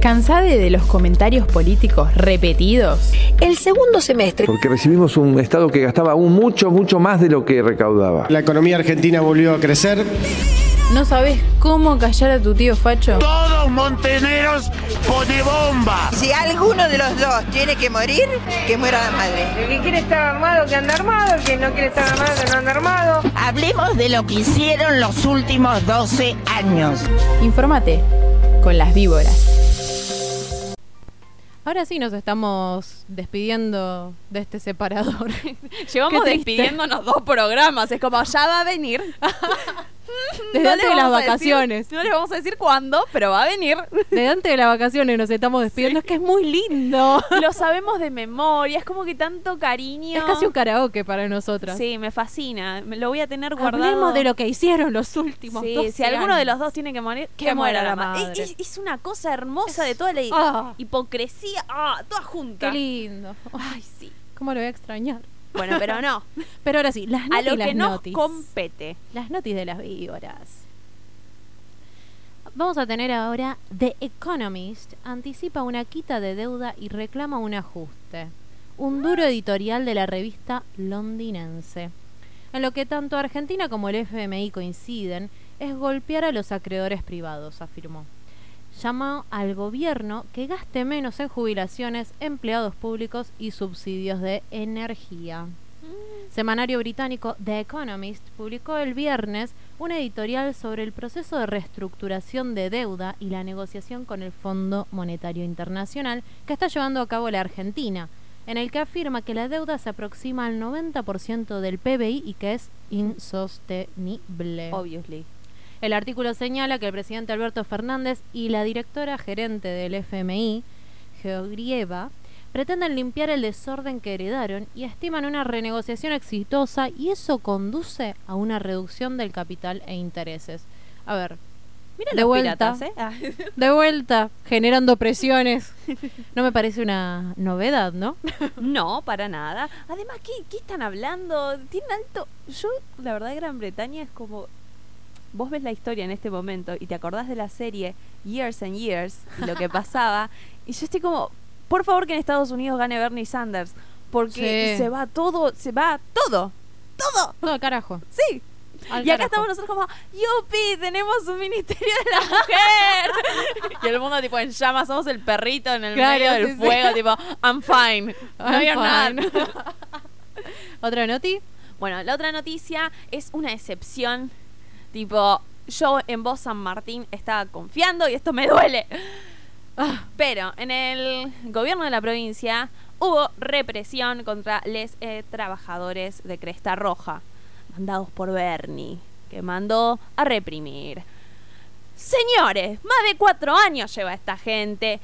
¿Cansade de los comentarios políticos repetidos? El segundo semestre. Porque recibimos un Estado que gastaba aún mucho, mucho más de lo que recaudaba. La economía argentina volvió a crecer. ¿No sabes cómo callar a tu tío Facho? Todos monteneros pone bomba. Si alguno de los dos tiene que morir, que muera la madre. El que quiere estar armado, que anda armado. El que no quiere estar armado, que no anda armado. Hablemos de lo que hicieron los últimos 12 años. Infórmate con las víboras. Ahora sí nos estamos despidiendo de este separador. Llevamos despidiéndonos dos programas. Es como, ya va a venir. Desde No antes de las decir- vacaciones. no le vamos a decir cuándo, pero va a venir. Desde antes de las vacaciones nos estamos despidiendo. Es que es muy lindo. Lo sabemos de memoria. Es como que tanto cariño. Es casi un karaoke para nosotras. Sí, me fascina. Me lo voy a tener guardado. Hablemos de lo que hicieron los últimos Sí, 12 si alguno de los dos tiene que morir, que, Que muera la madre. madre. Es, es una cosa hermosa de toda la Ah. hipocresía. Ah, toda junta. Qué lindo. Ay, sí. ¿Cómo lo voy a extrañar? Bueno, pero no. Pero ahora sí, las a notis lo y las que nos notis. compete. Las notis de las víboras. Vamos a tener ahora The Economist anticipa una quita de deuda y reclama un ajuste. Un duro editorial de la revista londinense. En lo que tanto Argentina como el FMI coinciden es golpear a los acreedores privados, afirmó. Llamó al gobierno que gaste menos en jubilaciones, empleados públicos y subsidios de energía. Semanario británico The Economist publicó el viernes un editorial sobre el proceso de reestructuración de deuda y la negociación con el Fondo Monetario Internacional que está llevando a cabo la Argentina, en el que afirma que la deuda se aproxima al 90% del PBI y que es insostenible. Obviously. El artículo señala que el presidente Alberto Fernández y la directora gerente del FMI, Georgieva, pretenden limpiar el desorden que heredaron y estiman una renegociación exitosa y eso conduce a una reducción del capital e intereses. A ver, Mira de vuelta, piratas, ¿eh? Ah. de vuelta, generando presiones. No me parece una novedad, ¿no? No, para nada. Además, ¿qué, qué están hablando? Tienen alto... Yo, la verdad, Gran Bretaña es como... Vos ves la historia en este momento y te acordás de la serie Years and Years y lo que pasaba. y yo estoy como, por favor que en Estados Unidos gane Bernie Sanders. Porque Sí. se va todo, se va todo. Todo. Todo carajo. Sí. Al y acá estamos nosotros como, ¡Yupi! Tenemos un ministerio de la mujer. y el mundo tipo en llamas, somos el perrito en el Claro, medio del sí, sí. fuego, tipo, I'm fine. No I'm not. fine. ¿Otra noti? Bueno, la otra noticia es una excepción. Tipo, yo en voz San Martín estaba confiando y esto me duele. Ah. Pero en el gobierno de la provincia hubo represión contra los trabajadores de Cresta Roja, mandados por Bernie, que mandó a reprimir. Señores, más de cuatro años lleva esta gente.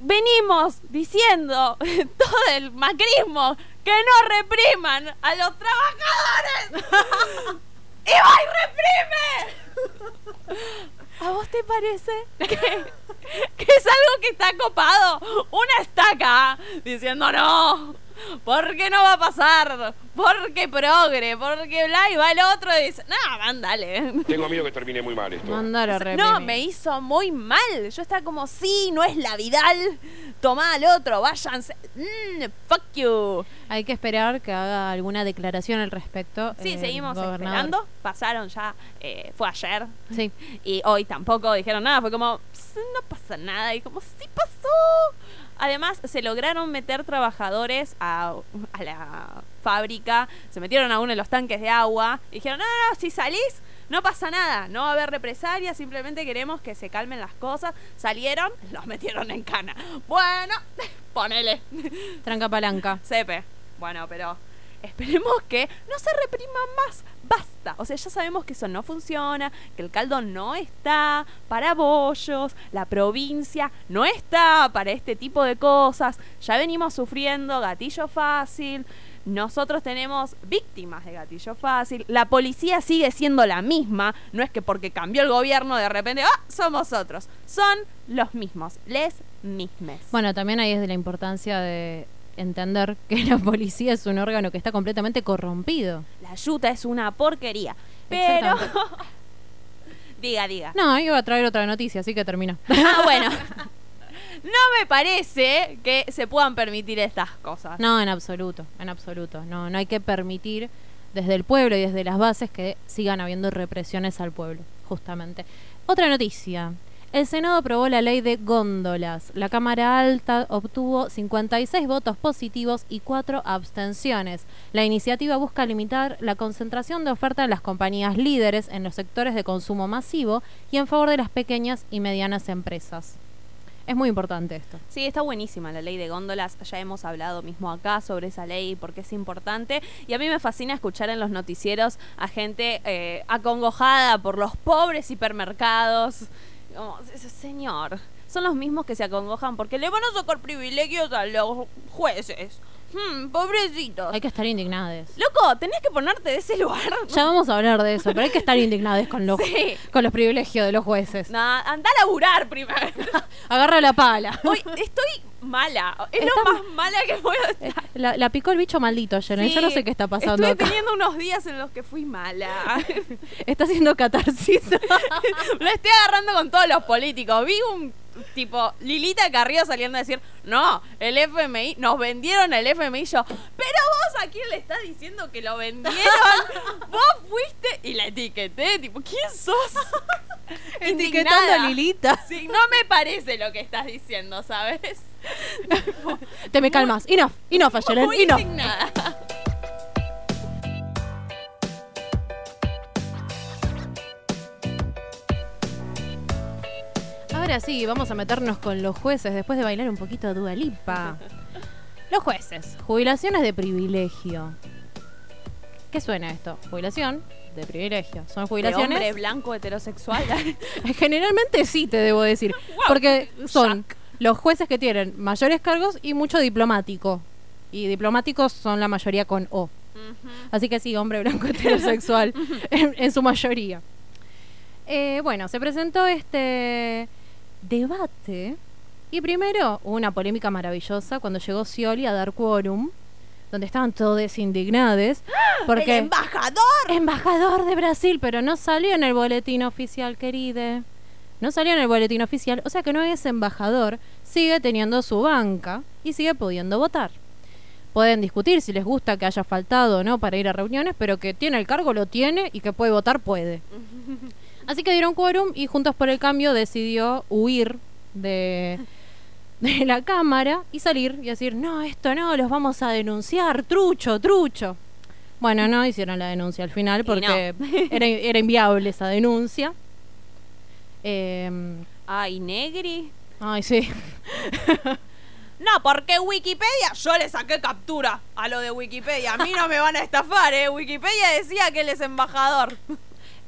Venimos diciendo todo el macrismo que no repriman a los trabajadores. ¡Y va y reprime! ¿A vos te parece que, que es algo que está copado? Una estaca diciendo no, porque no va a pasar, porque progre, porque bla, y va el otro y dice, no, mándale. Tengo miedo que termine muy mal esto. Reprimir. No, me hizo muy mal. Yo estaba como, sí, no es la Vidal. Tomá al otro, váyanse. Mm, fuck you. Hay que esperar que haga alguna declaración al respecto. Sí, el seguimos gobernador. esperando. Pasaron ya, eh, fue ayer. Sí. Y hoy tampoco dijeron nada. Fue como, "Ps, no pasa nada. Y como, sí pasó. Además, se lograron meter trabajadores a, a la fábrica. Se metieron a uno de los tanques de agua. Y dijeron, no, no, si salís, no pasa nada. No va a haber represalias. Simplemente queremos que se calmen las cosas. Salieron, los metieron en cana. Bueno, ponele. Tranca palanca. Sepe. Bueno, pero esperemos que no se reprima más. Basta. O sea, ya sabemos que eso no funciona, que el caldo no está para bollos, la provincia no está para este tipo de cosas. Ya venimos sufriendo gatillo fácil. Nosotros tenemos víctimas de gatillo fácil. La policía sigue siendo la misma. No es que porque cambió el gobierno de repente, ah, somos otros. Son los mismos, les mismes. Bueno, también ahí es de la importancia de entender que la policía es un órgano que está completamente corrompido. La yuta es una porquería. Pero. diga, diga. No, iba a traer otra noticia, así que termina. Ah, bueno. No me parece que se puedan permitir estas cosas. No, en absoluto, en absoluto. No, no hay que permitir desde el pueblo y desde las bases que sigan habiendo represiones al pueblo, justamente. Otra noticia. El Senado aprobó la ley de góndolas. La Cámara Alta obtuvo 56 votos positivos y 4 abstenciones. La iniciativa busca limitar la concentración de oferta de las compañías líderes en los sectores de consumo masivo y en favor de las pequeñas y medianas empresas. Es muy importante esto. Sí, está buenísima la ley de góndolas. Ya hemos hablado mismo acá sobre esa ley porque es importante. Y a mí me fascina escuchar en los noticieros a gente eh, acongojada por los pobres hipermercados. Señor, son los mismos que se acongojan porque le van a sacar privilegios a los jueces. Hmm, pobrecitos. Hay que estar indignados. Loco, tenés que ponerte de ese lugar. Ya vamos a hablar de eso, pero hay que estar indignados con los, con los privilegios de los jueces. Nah, anda a laburar primero. Agarra la pala. Hoy estoy mala. Es lo más mala que puedo estar. La, la, picó el bicho maldito ayer. ¿eh? Yo no sé qué está pasando. Estoy teniendo unos días en los que fui mala. está haciendo catarsis. Lo estoy agarrando con todos los políticos. Vi un tipo Lilita Carrillo saliendo a decir, no, el FMI, nos vendieron el FMI. Yo, pero vos a quién le estás diciendo que lo vendieron? vos fuiste y la etiqueté, tipo, ¿quién sos? Etiquetando a Lilita. Sí, no me parece lo que estás diciendo, ¿sabes? Te me calmas. Enough, enough, Ayelen, enough. indignada. Ahora sí, vamos a meternos con los jueces después de bailar un poquito a Dua Lipa. Los jueces, jubilaciones de privilegio. ¿Qué suena esto? Jubilación de privilegio. Son jubilaciones. ¿De hombre blanco heterosexual? Generalmente sí, te debo decir. porque son los jueces que tienen mayores cargos y mucho diplomático. Y diplomáticos son la mayoría con O. Así que sí, hombre blanco heterosexual en, en su mayoría. Eh, bueno, se presentó este debate y primero hubo una polémica maravillosa cuando llegó Scioli a dar quórum, donde estaban todos indignados. Porque ¡El embajador! Embajador de Brasil, pero no salió en el boletín oficial, queride. No salió en el boletín oficial, o sea que no es embajador, sigue teniendo su banca y sigue pudiendo votar. Pueden discutir si les gusta que haya faltado o no para ir a reuniones, pero que tiene el cargo lo tiene y que puede votar puede. Así que dieron quórum y Juntos por el Cambio decidió huir de, de la Cámara y salir y decir, no, esto no, los vamos a denunciar, trucho, trucho. Bueno, no hicieron la denuncia al final porque no. era, era inviable esa denuncia. Eh, Ay, Negri. ay, sí. No, porque Wikipedia, yo le saqué captura a lo de Wikipedia. A mí no me van a estafar, ¿eh? Wikipedia decía que él es embajador.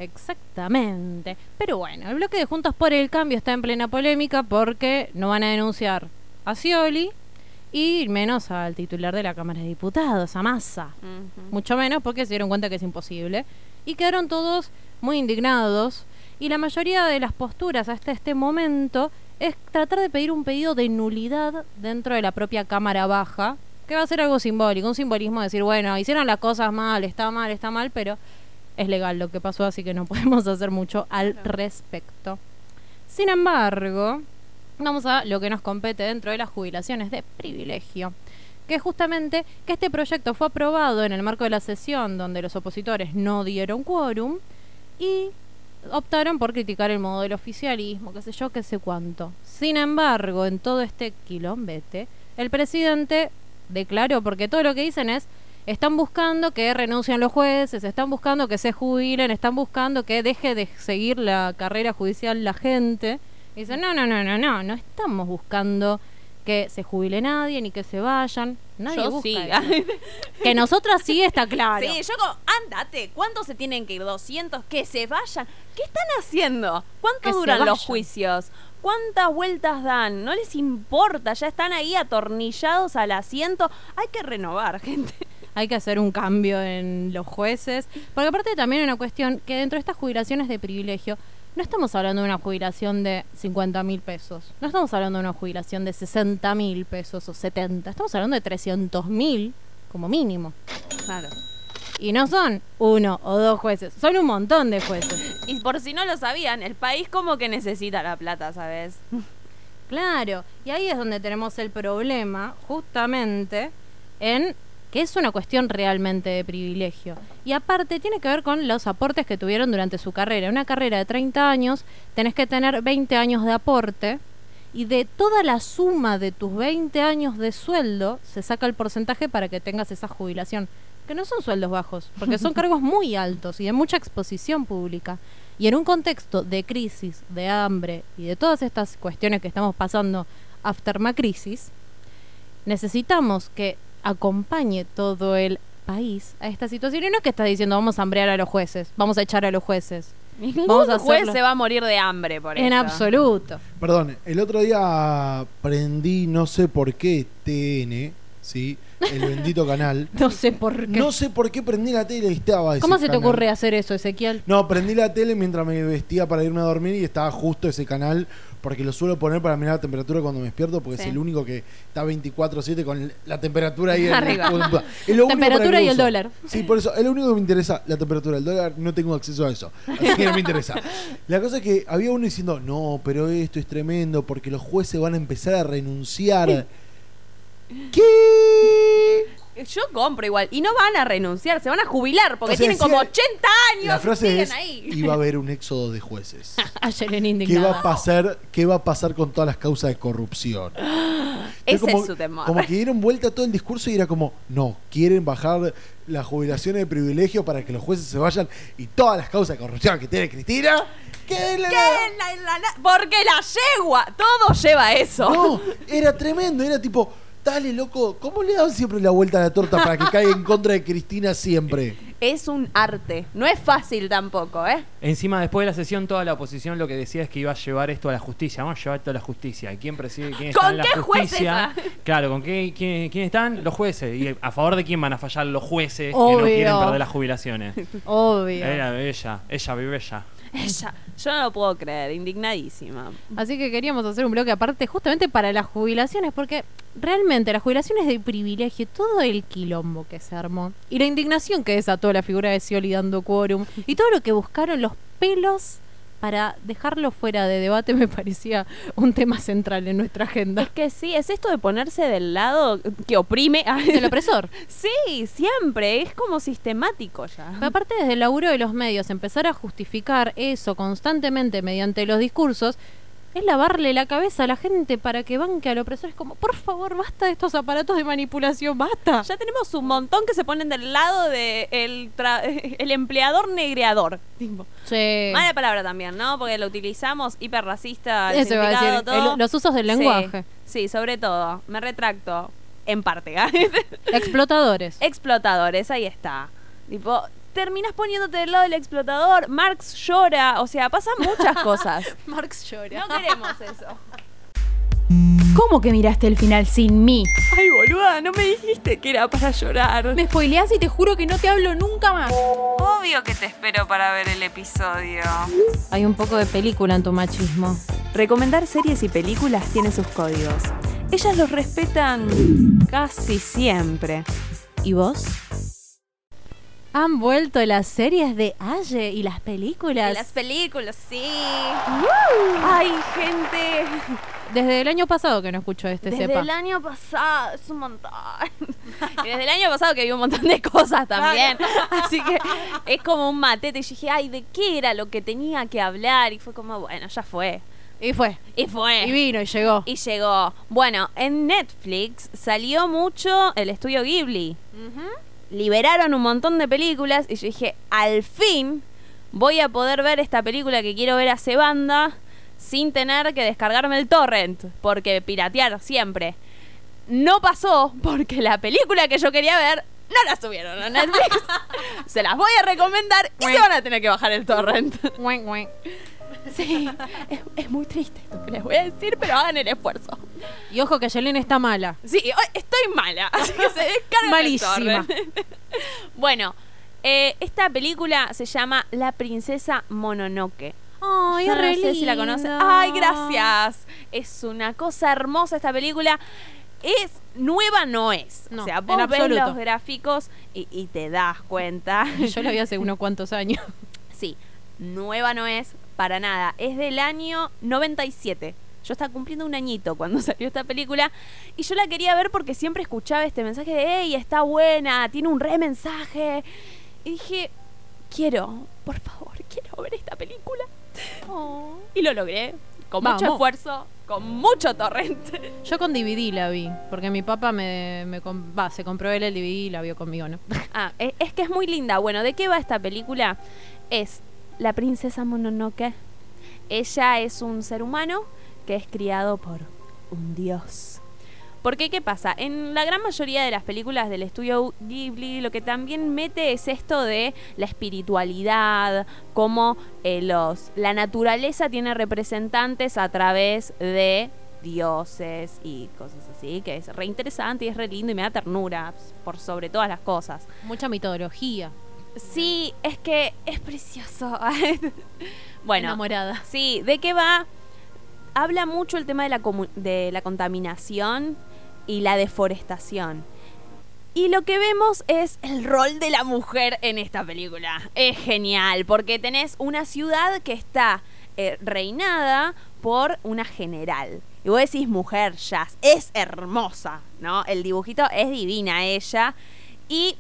Exactamente. Pero bueno, el bloque de Juntos por el Cambio está en plena polémica porque no van a denunciar a Scioli y menos al titular de la Cámara de Diputados, a Massa. Mucho menos porque se dieron cuenta que es imposible. Y quedaron todos muy indignados. Y la mayoría de las posturas hasta este momento es tratar de pedir un pedido de nulidad dentro de la propia Cámara Baja, que va a ser algo simbólico, un simbolismo de decir, bueno, hicieron las cosas mal, está mal, está mal, pero es legal lo que pasó, así que no podemos hacer mucho al respecto. Sin embargo, vamos a lo que nos compete dentro de las jubilaciones de privilegio, que es justamente que este proyecto fue aprobado en el marco de la sesión donde los opositores no dieron quórum y optaron por criticar el modo del oficialismo, qué sé yo, qué sé cuánto. Sin embargo, en todo este quilombete, el presidente declaró, porque todo lo que dicen es, están buscando que renuncien los jueces, están buscando que se jubilen, están buscando que deje de seguir la carrera judicial la gente. Y dicen, no, no, no, no, no, no estamos buscando que se jubile nadie ni que se vayan. Nadie Yo busca sí. eso. que nosotras sí está claro. Sí, yo como, andate, ¿cuántos se tienen que ir? ¿200? Que se vayan. ¿Qué están haciendo? ¿Cuánto Que duran los juicios? ¿Cuántas vueltas dan? No les importa, ya están ahí atornillados al asiento. Hay que renovar, gente. Hay que hacer un cambio en los jueces. Porque aparte también hay una cuestión que dentro de estas jubilaciones de privilegio no estamos hablando de una jubilación de 50 mil pesos, no estamos hablando de una jubilación de 60 mil pesos o 70, estamos hablando de 300 mil como mínimo. Claro. Y no son uno o dos jueces, son un montón de jueces. Y por si no lo sabían, el país como que necesita la plata, ¿sabes? Claro, y ahí es donde tenemos el problema, justamente, en que es una cuestión realmente de privilegio. Y aparte tiene que ver con los aportes que tuvieron durante su carrera. Una carrera de 30 años tenés que tener 20 años de aporte y de toda la suma de tus 20 años de sueldo se saca el porcentaje para que tengas esa jubilación. Que no son sueldos bajos, porque son cargos muy altos y de mucha exposición pública. Y en un contexto de crisis, de hambre y de todas estas cuestiones que estamos pasando after crisis, necesitamos que acompañe todo el país a esta situación. Y no es que estás diciendo vamos a hambrear a los jueces, vamos a echar a los jueces. Ningún Vamos a juez hacerlo. se va a morir de hambre por En esto. absoluto. Perdón, el otro día prendí, no sé por qué, TN, ¿sí? El bendito canal. No sé por qué. No sé por qué prendí la tele y estaba ese ¿Cómo se te canal. ocurre hacer eso, Ezequiel? No, prendí la tele mientras me vestía para irme a dormir y estaba justo ese canal porque lo suelo poner para mirar la temperatura cuando me despierto porque Sí. es el único que está 24/7 con la temperatura ahí. Arriba. Es lo único para Temperatura y el dólar. Sí, por eso, es lo único que me interesa, la temperatura. El dólar no tengo acceso a eso. Así que no me interesa. La cosa es que había uno diciendo, no, pero esto es tremendo porque los jueces van a empezar a renunciar. ¿Qué? Yo compro igual. Y no van a renunciar, se van a jubilar porque O sea, tienen como eh, 80 años. La y frase siguen es, ahí. iba a haber un éxodo de jueces. Ayer en ¿Qué va a pasar? ¿Qué va a pasar con todas las causas de corrupción? Ese es su temor. Como que dieron vuelta todo el discurso y era como, no, quieren bajar las jubilaciones de privilegio para que los jueces se vayan y todas las causas de corrupción que tiene Cristina, ¿Qué? La- la- la- porque la yegua, todo lleva a eso. No, era tremendo, era tipo, dale loco, ¿cómo le dan siempre la vuelta a la torta para que caiga en contra de Cristina siempre? Es un arte. No es fácil tampoco, ¿eh? Encima, después de la sesión, toda la oposición lo que decía es que iba a llevar esto a la justicia. Vamos a llevar esto a la justicia. ¿Y quién preside? ¿Quién ¿Con está en la qué jueces, justicia? ah? Claro, ¿con qué, quién, quién están? Los jueces. ¿Y a favor de quién van a fallar los jueces que Obvio. no quieren perder las jubilaciones? Obvio. Era ella, ella vive ella. Ella, yo no lo puedo creer, indignadísima. Así que queríamos hacer un bloque aparte justamente para las jubilaciones, porque realmente las jubilaciones de privilegio, todo el quilombo que se armó, y la indignación que desató la figura de Scioli dando quórum, y todo lo que buscaron los pelos para dejarlo fuera de debate me parecía un tema central en nuestra agenda. Es que sí, es esto de ponerse del lado que oprime El opresor. Sí, siempre, es como sistemático ya. Pero aparte desde el laburo de los medios, empezar a justificar eso constantemente mediante los discursos, es lavarle la cabeza a la gente para que banque al opresor. Es como, por favor, basta de estos aparatos de manipulación, basta. Ya tenemos un montón que se ponen del lado de el, tra- el empleador negreador. Tipo. Sí. Mala palabra también, ¿no? Porque lo utilizamos hiperracista, el Eso iba a significado, decir, todo. el- los usos del Sí, lenguaje. Sí, sobre todo. Me retracto. En parte. Explotadores. Explotadores, ahí está. Tipo, terminas poniéndote del lado del explotador. Marx llora. O sea, pasan muchas cosas. Marx llora. No queremos eso. ¿Cómo que miraste el final sin mí? Ay, boluda, no me dijiste que era para llorar. Me spoileás y te juro que no te hablo nunca más. Obvio que te espero para ver el episodio. Hay un poco de película en tu machismo. Recomendar series y películas tiene sus códigos. Ellas los respetan casi siempre. ¿Y vos? Han vuelto las series de Aye y las películas. De las películas, sí. Ay, gente. Desde el año pasado que no escucho este Desde sepa. el año pasado, es un montón. Y desde el año pasado que vi un montón de cosas también. Así que es como un matete. Y yo dije, ay, ¿de qué era lo que tenía que hablar? Y fue como, bueno, ya fue. Y fue. Y fue. Y vino y llegó. Y llegó. Bueno, en Netflix salió mucho el estudio Ghibli. Liberaron un montón de películas y yo dije, al fin voy a poder ver esta película que quiero ver hace banda sin tener que descargarme el torrent, porque piratear siempre. No pasó porque la película que yo quería ver no la subieron a Netflix. se las voy a recomendar y se van a tener que bajar el torrent. Sí, es, es muy triste lo que les voy a decir, pero hagan el esfuerzo. Y ojo que Yelena está mala. Sí, estoy mala, así que se descarga Malísima. bueno, eh, esta película se llama La princesa Mononoke. Ay, no sé si la conoce. linda. Ay, gracias. Es una cosa hermosa esta película. Es nueva, no es. No, o sea, en vos ves los gráficos y, y te das cuenta. Yo la vi hace unos cuantos años. Sí, nueva no es para nada. Es del año 97. Yo estaba cumpliendo un añito cuando salió esta película y yo la quería ver porque siempre escuchaba este mensaje de, hey, está buena, tiene un re mensaje. Y dije, quiero, por favor, quiero ver esta película. Y lo logré, con mucho esfuerzo, con mucho torrente. Yo con DVD la vi, porque mi papá me, me com- va, se compró él el DVD y la vio conmigo, ¿no? Ah, e- es que es muy linda. Bueno, ¿de qué va esta película? Es la princesa Mononoke. Ella es un ser humano que es criado por un dios. Porque, ¿qué pasa? En la gran mayoría de las películas del estudio Ghibli, lo que también mete es esto de la espiritualidad, cómo eh, los, la naturaleza tiene representantes a través de dioses y cosas así, que es re interesante y es re lindo y me da ternura por sobre todas las cosas. Mucha mitología. Sí, es que es precioso. bueno, Enamorada. Sí, ¿de qué va? Habla mucho el tema de la, de la contaminación y la deforestación. Y lo que vemos es el rol de la mujer en esta película. Es genial, porque tenés una ciudad que está eh, reinada por una general. Y vos decís mujer, Jazz, es hermosa, ¿no? El dibujito es divina ella. Y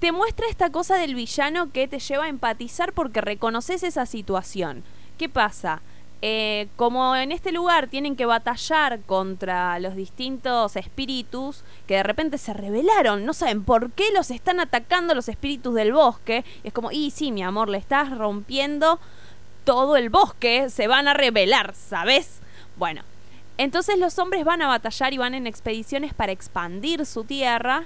te muestra esta cosa del villano que te lleva a empatizar porque reconoces esa situación. ¿Qué pasa? Eh, como en este lugar tienen que batallar contra los distintos espíritus que de repente se rebelaron, no saben por qué los están atacando los espíritus del bosque. Y es como, y sí, mi amor, le estás rompiendo todo el bosque, se van a rebelar, ¿sabes? Bueno, entonces los hombres van a batallar y van en expediciones para expandir su tierra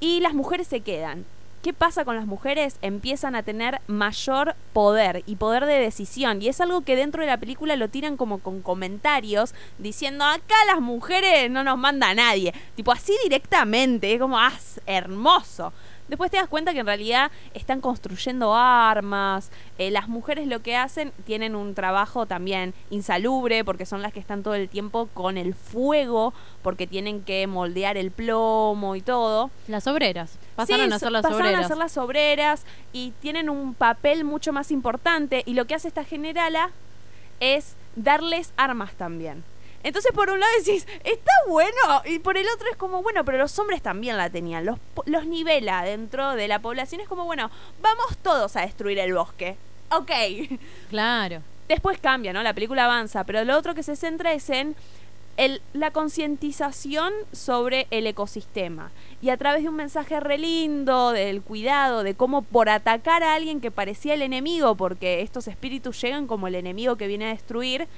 y las mujeres se quedan. ¿Qué pasa con las mujeres? Empiezan a tener mayor poder y poder de decisión. Y es algo que dentro de la película lo tiran como con comentarios diciendo, acá las mujeres no nos manda nadie. Tipo así directamente, es como, ah, hermoso. Después te das cuenta que en realidad están construyendo armas. eh, las mujeres lo que hacen tienen un trabajo también insalubre porque son las que están todo el tiempo con el fuego porque tienen que moldear el plomo y todo. Las obreras. Pasaron Sí, a ser las pasaron obreras. a ser las obreras y tienen un papel mucho más importante y lo que hace esta generala es darles armas también. Entonces por un lado decís, está bueno, y por el otro es como, bueno, pero los hombres también la tenían, los, los nivela dentro de la población, es como, bueno, vamos todos a destruir el bosque. Ok. Claro. Después cambia, ¿no? La película avanza, pero lo otro que se centra es en el- la concientización sobre el ecosistema. Y a través de un mensaje re lindo, del cuidado, de cómo por atacar a alguien que parecía el enemigo, porque estos espíritus llegan como el enemigo que viene a destruir,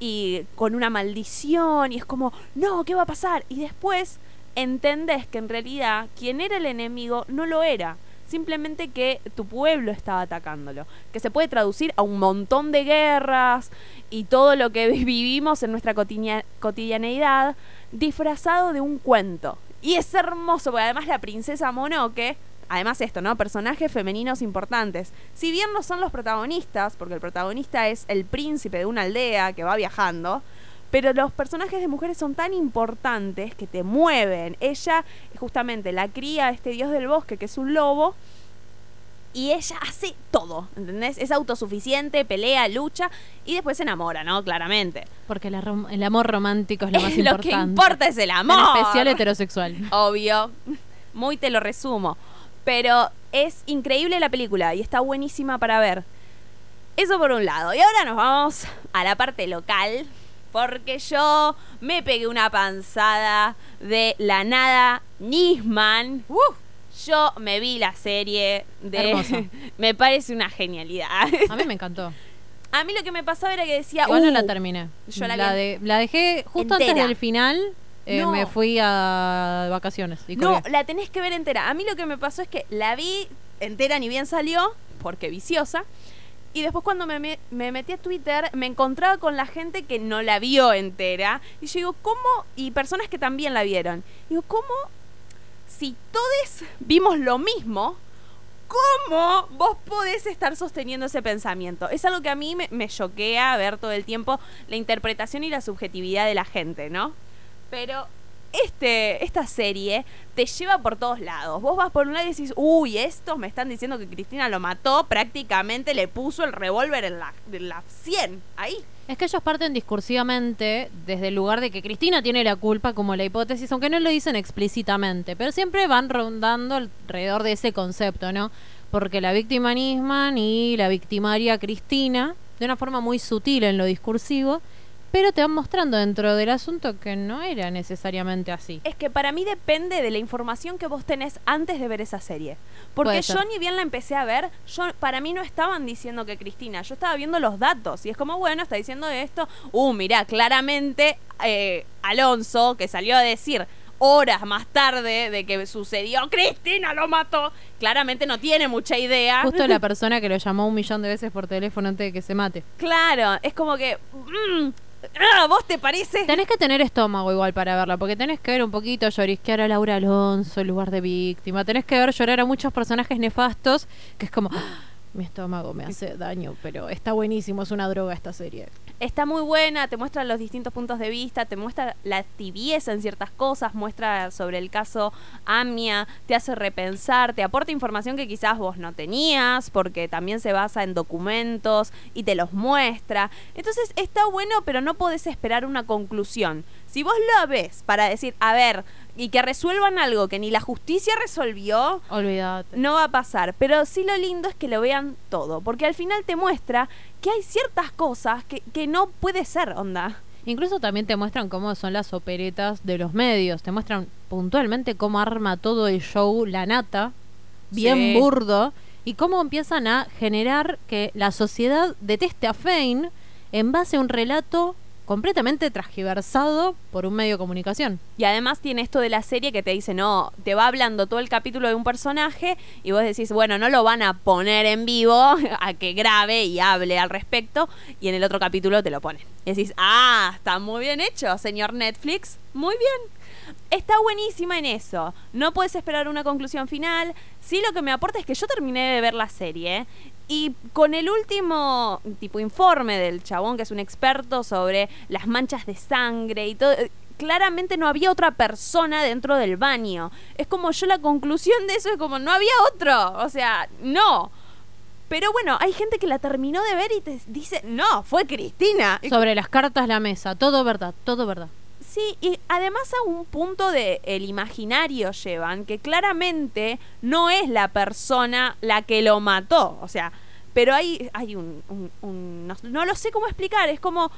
y con una maldición, y es como, no, ¿qué va a pasar? Y después entendés que en realidad quien era el enemigo no lo era. Simplemente que tu pueblo estaba atacándolo. Que se puede traducir a un montón de guerras y todo lo que vivimos en nuestra cotidia- cotidianeidad disfrazado de un cuento. Y es hermoso, porque además la princesa Monoke, además esto, ¿no? Personajes femeninos importantes. Si bien no son los protagonistas, porque el protagonista es el príncipe de una aldea que va viajando, pero los personajes de mujeres son tan importantes que te mueven. Ella, justamente, la cría a este dios del bosque, que es un lobo, y ella hace todo, ¿entendés? Es autosuficiente, pelea, lucha, y después se enamora, ¿no? Claramente. Porque rom- el amor romántico es lo más lo importante. que importa es el amor. En especial heterosexual. Obvio. Muy te lo resumo. Pero es increíble la película y está buenísima para ver. Eso por un lado. Y ahora nos vamos a la parte local. Porque yo me pegué una panzada de la nada Nisman. Yo me vi la serie de. Me parece una genialidad. A mí me encantó. A mí lo que me pasaba era que decía. Igual no "Uh, la terminé. Yo la, la, de- la dejé justo antes del final. eh, No. Me fui a vacaciones. Y No, la tenés que ver entera. A mí lo que me pasó es que la vi entera ni bien salió, porque viciosa. Y después cuando me, me- me metí a Twitter, me encontraba con la gente que no la vio entera. Y yo digo, ¿cómo? Y personas que también la vieron. Digo, ¿cómo? Si todos vimos lo mismo, ¿Cómo vos podés estar sosteniendo ese pensamiento? Es algo que a mí me choquea ver todo el tiempo la interpretación y la subjetividad de la gente, ¿no? Pero este, esta serie te lleva por todos lados. Vos vas por un lado y decís, uy, estos me están diciendo que Cristina lo mató, prácticamente le puso el revólver en la, en la 100, ahí. Es que ellos parten discursivamente desde el lugar de que Cristina tiene la culpa como la hipótesis, aunque no lo dicen explícitamente, pero siempre van rondando alrededor de ese concepto, ¿no? Porque la víctima Nisman y la victimaria Cristina, de una forma muy sutil en lo discursivo, pero te van mostrando dentro del asunto que no era necesariamente así. Es que para mí depende de la información que vos tenés antes de ver esa serie. Porque yo ni bien la empecé a ver, yo para mí no estaban diciendo que Cristina, yo estaba viendo los datos y es como, bueno, está diciendo esto. Uh, mirá, claramente eh, Alonso, que salió a decir horas más tarde de que sucedió, Cristina lo mató, claramente no tiene mucha idea. Justo la persona que lo llamó un millón de veces por teléfono antes de que se mate. Claro, es como que... mm, ah, ¿Vos te parece? Tenés que tener estómago igual para verla, porque tenés que ver un poquito llorisquear a Laura Alonso en lugar de víctima. Tenés que ver llorar a muchos personajes nefastos, que es como, "Ah, mi estómago me hace daño, pero está buenísimo, es una droga esta serie. Está muy buena, te muestra los distintos puntos de vista, te muestra la tibieza en ciertas cosas, muestra sobre el caso Amia, te hace repensar, te aporta información que quizás vos no tenías, porque también se basa en documentos y te los muestra. Entonces está bueno, pero no podés esperar una conclusión. Si vos la ves para decir, a ver, y que resuelvan algo que ni la justicia resolvió, Olvídate. no va a pasar. Pero sí lo lindo es que lo vean todo, porque al final te muestra que hay ciertas cosas que, que no puede ser, onda. Incluso también te muestran cómo son las operetas de los medios, te muestran puntualmente cómo arma todo el show la nata, bien Sí. burdo, y cómo empiezan a generar que la sociedad deteste a Fein en base a un relato completamente transgiversado por un medio de comunicación. Y además tiene esto de la serie que te dice, no, te va hablando todo el capítulo de un personaje y vos decís, bueno, no lo van a poner en vivo a que grabe y hable al respecto y en el otro capítulo te lo ponen. Decís, ah, está muy bien hecho, señor Netflix, muy bien. Está buenísima en eso. No puedes esperar una conclusión final. Sí, lo que me aporta es que yo terminé de ver la serie y con el último tipo informe del chabón que es un experto sobre las manchas de sangre y todo, claramente no había otra persona dentro del baño. Es como yo la conclusión de eso es como no había otro, o sea, no. Pero bueno, hay gente que la terminó de ver y te dice, no, fue Cristina. Sobre las cartas la mesa, todo verdad, todo verdad. Sí, y además a un punto de el imaginario llevan que claramente no es la persona la que lo mató, o sea, pero hay, hay un, un- un- no, no lo sé cómo explicar, es como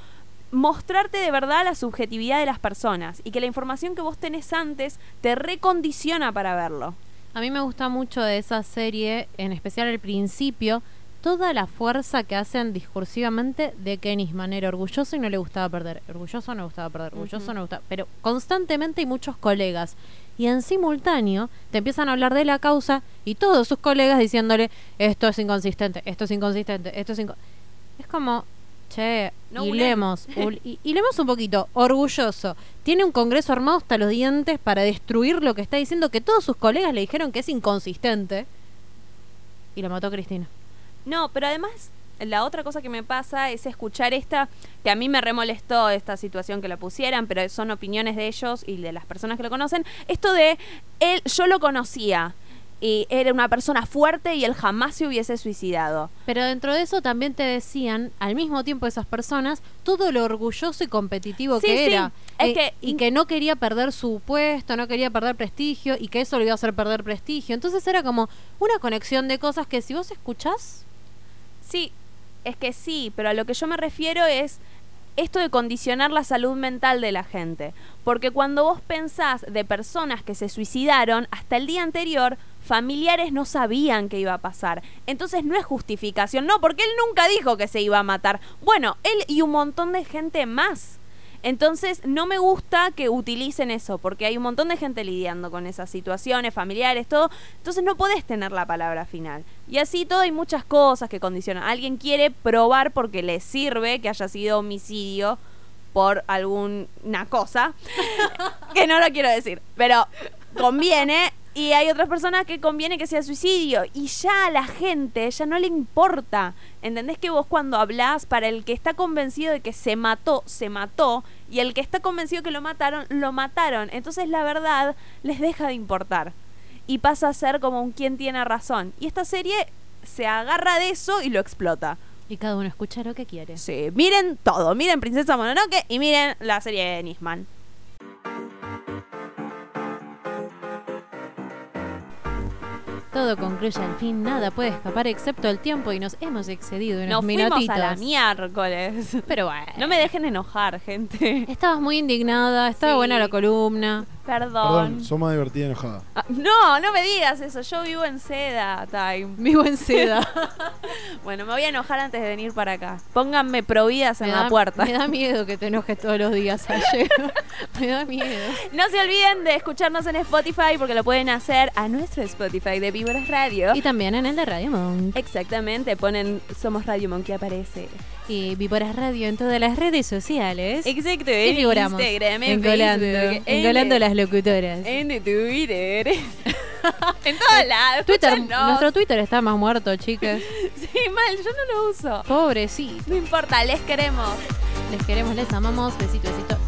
mostrarte de verdad la subjetividad de las personas y que la información que vos tenés antes te recondiciona para verlo. A mí me gusta mucho de esa serie, en especial al principio, toda la fuerza que hacen discursivamente de que Nisman era orgulloso y no le gustaba perder. Orgulloso no le gustaba perder, orgulloso no le gustaba. Pero constantemente hay muchos colegas. Y en simultáneo te empiezan a hablar de la causa y todos sus colegas diciéndole esto es inconsistente, esto es inconsistente, esto es inconsistente. Es como, che, No hilemos un poquito, orgulloso. Tiene un congreso armado hasta los dientes para destruir lo que está diciendo, que todos sus colegas le dijeron que es inconsistente. Y lo mató Cristina. No, pero además la otra cosa que me pasa es escuchar esta, que a mí me remolestó esta situación que la pusieran, pero son opiniones de ellos y de las personas que lo conocen. Esto de él, yo lo conocía y era una persona fuerte y él jamás se hubiese suicidado. Pero dentro de eso también te decían, al mismo tiempo esas personas, todo lo orgulloso y competitivo Sí, que sí. era. Es Eh, que- y que no quería perder su puesto, no quería perder prestigio y que eso le iba a hacer perder prestigio. Entonces era como una conexión de cosas que si vos escuchás, Sí, es que sí, pero a lo que yo me refiero es esto de condicionar la salud mental de la gente. Porque cuando vos pensás de personas que se suicidaron, hasta el día anterior, familiares no sabían que iba a pasar. Entonces no es justificación, no, porque él nunca dijo que se iba a matar. Bueno, él y un montón de gente más. Entonces no me gusta que utilicen eso, porque hay un montón de gente lidiando con esas situaciones, familiares, todo. Entonces no podés tener la palabra final. Y así todo hay muchas cosas que condicionan. Alguien quiere probar porque le sirve que haya sido homicidio por alguna cosa, que no lo quiero decir, pero conviene. Y hay otras personas que conviene que sea suicidio. Y ya a la gente ya no le importa. ¿Entendés que vos cuando hablás, para el que está convencido de que se mató, se mató. Y el que está convencido que lo mataron, lo mataron. Entonces la verdad les deja de importar. Y pasa a ser como un quien tiene razón. Y esta serie se agarra de eso y lo explota. Y cada uno escucha lo que quiere. Sí, miren todo. Miren Princesa Mononoke y miren la serie de Nisman. Todo concluye al fin, nada puede escapar excepto el tiempo y nos hemos excedido unos Nos fuimos minutitos. a la miércoles. Pero bueno. No me dejen enojar, gente. Estabas muy indignada, estaba Sí. buena la columna. Perdón. Perdón, sos más divertida enojada. Ah, no, no me digas eso. Yo vivo en seda, Time. Vivo en seda. bueno, me voy a enojar antes de venir para acá. Pónganme prohibidas en Me la da- puerta. Me da miedo que te enojes todos los días ayer. me da miedo. No se olviden de escucharnos en Spotify porque lo pueden hacer a nuestro Spotify de Víboras Radio. Y también en el de Radio Monk. Exactamente, ponen Somos Radio Monk que aparece. Y Víboras Radio en todas las redes sociales. Exacto, Y en figuramos. Instagram, en engolando, Facebook, en- engolando las locutoras. En Twitter. en todos lados. Twitter, escúchanos. nuestro Twitter está más muerto, chicas. Sí, mal, yo no lo uso. Pobrecito. No importa, les queremos. Les queremos, les amamos. Besito, besito.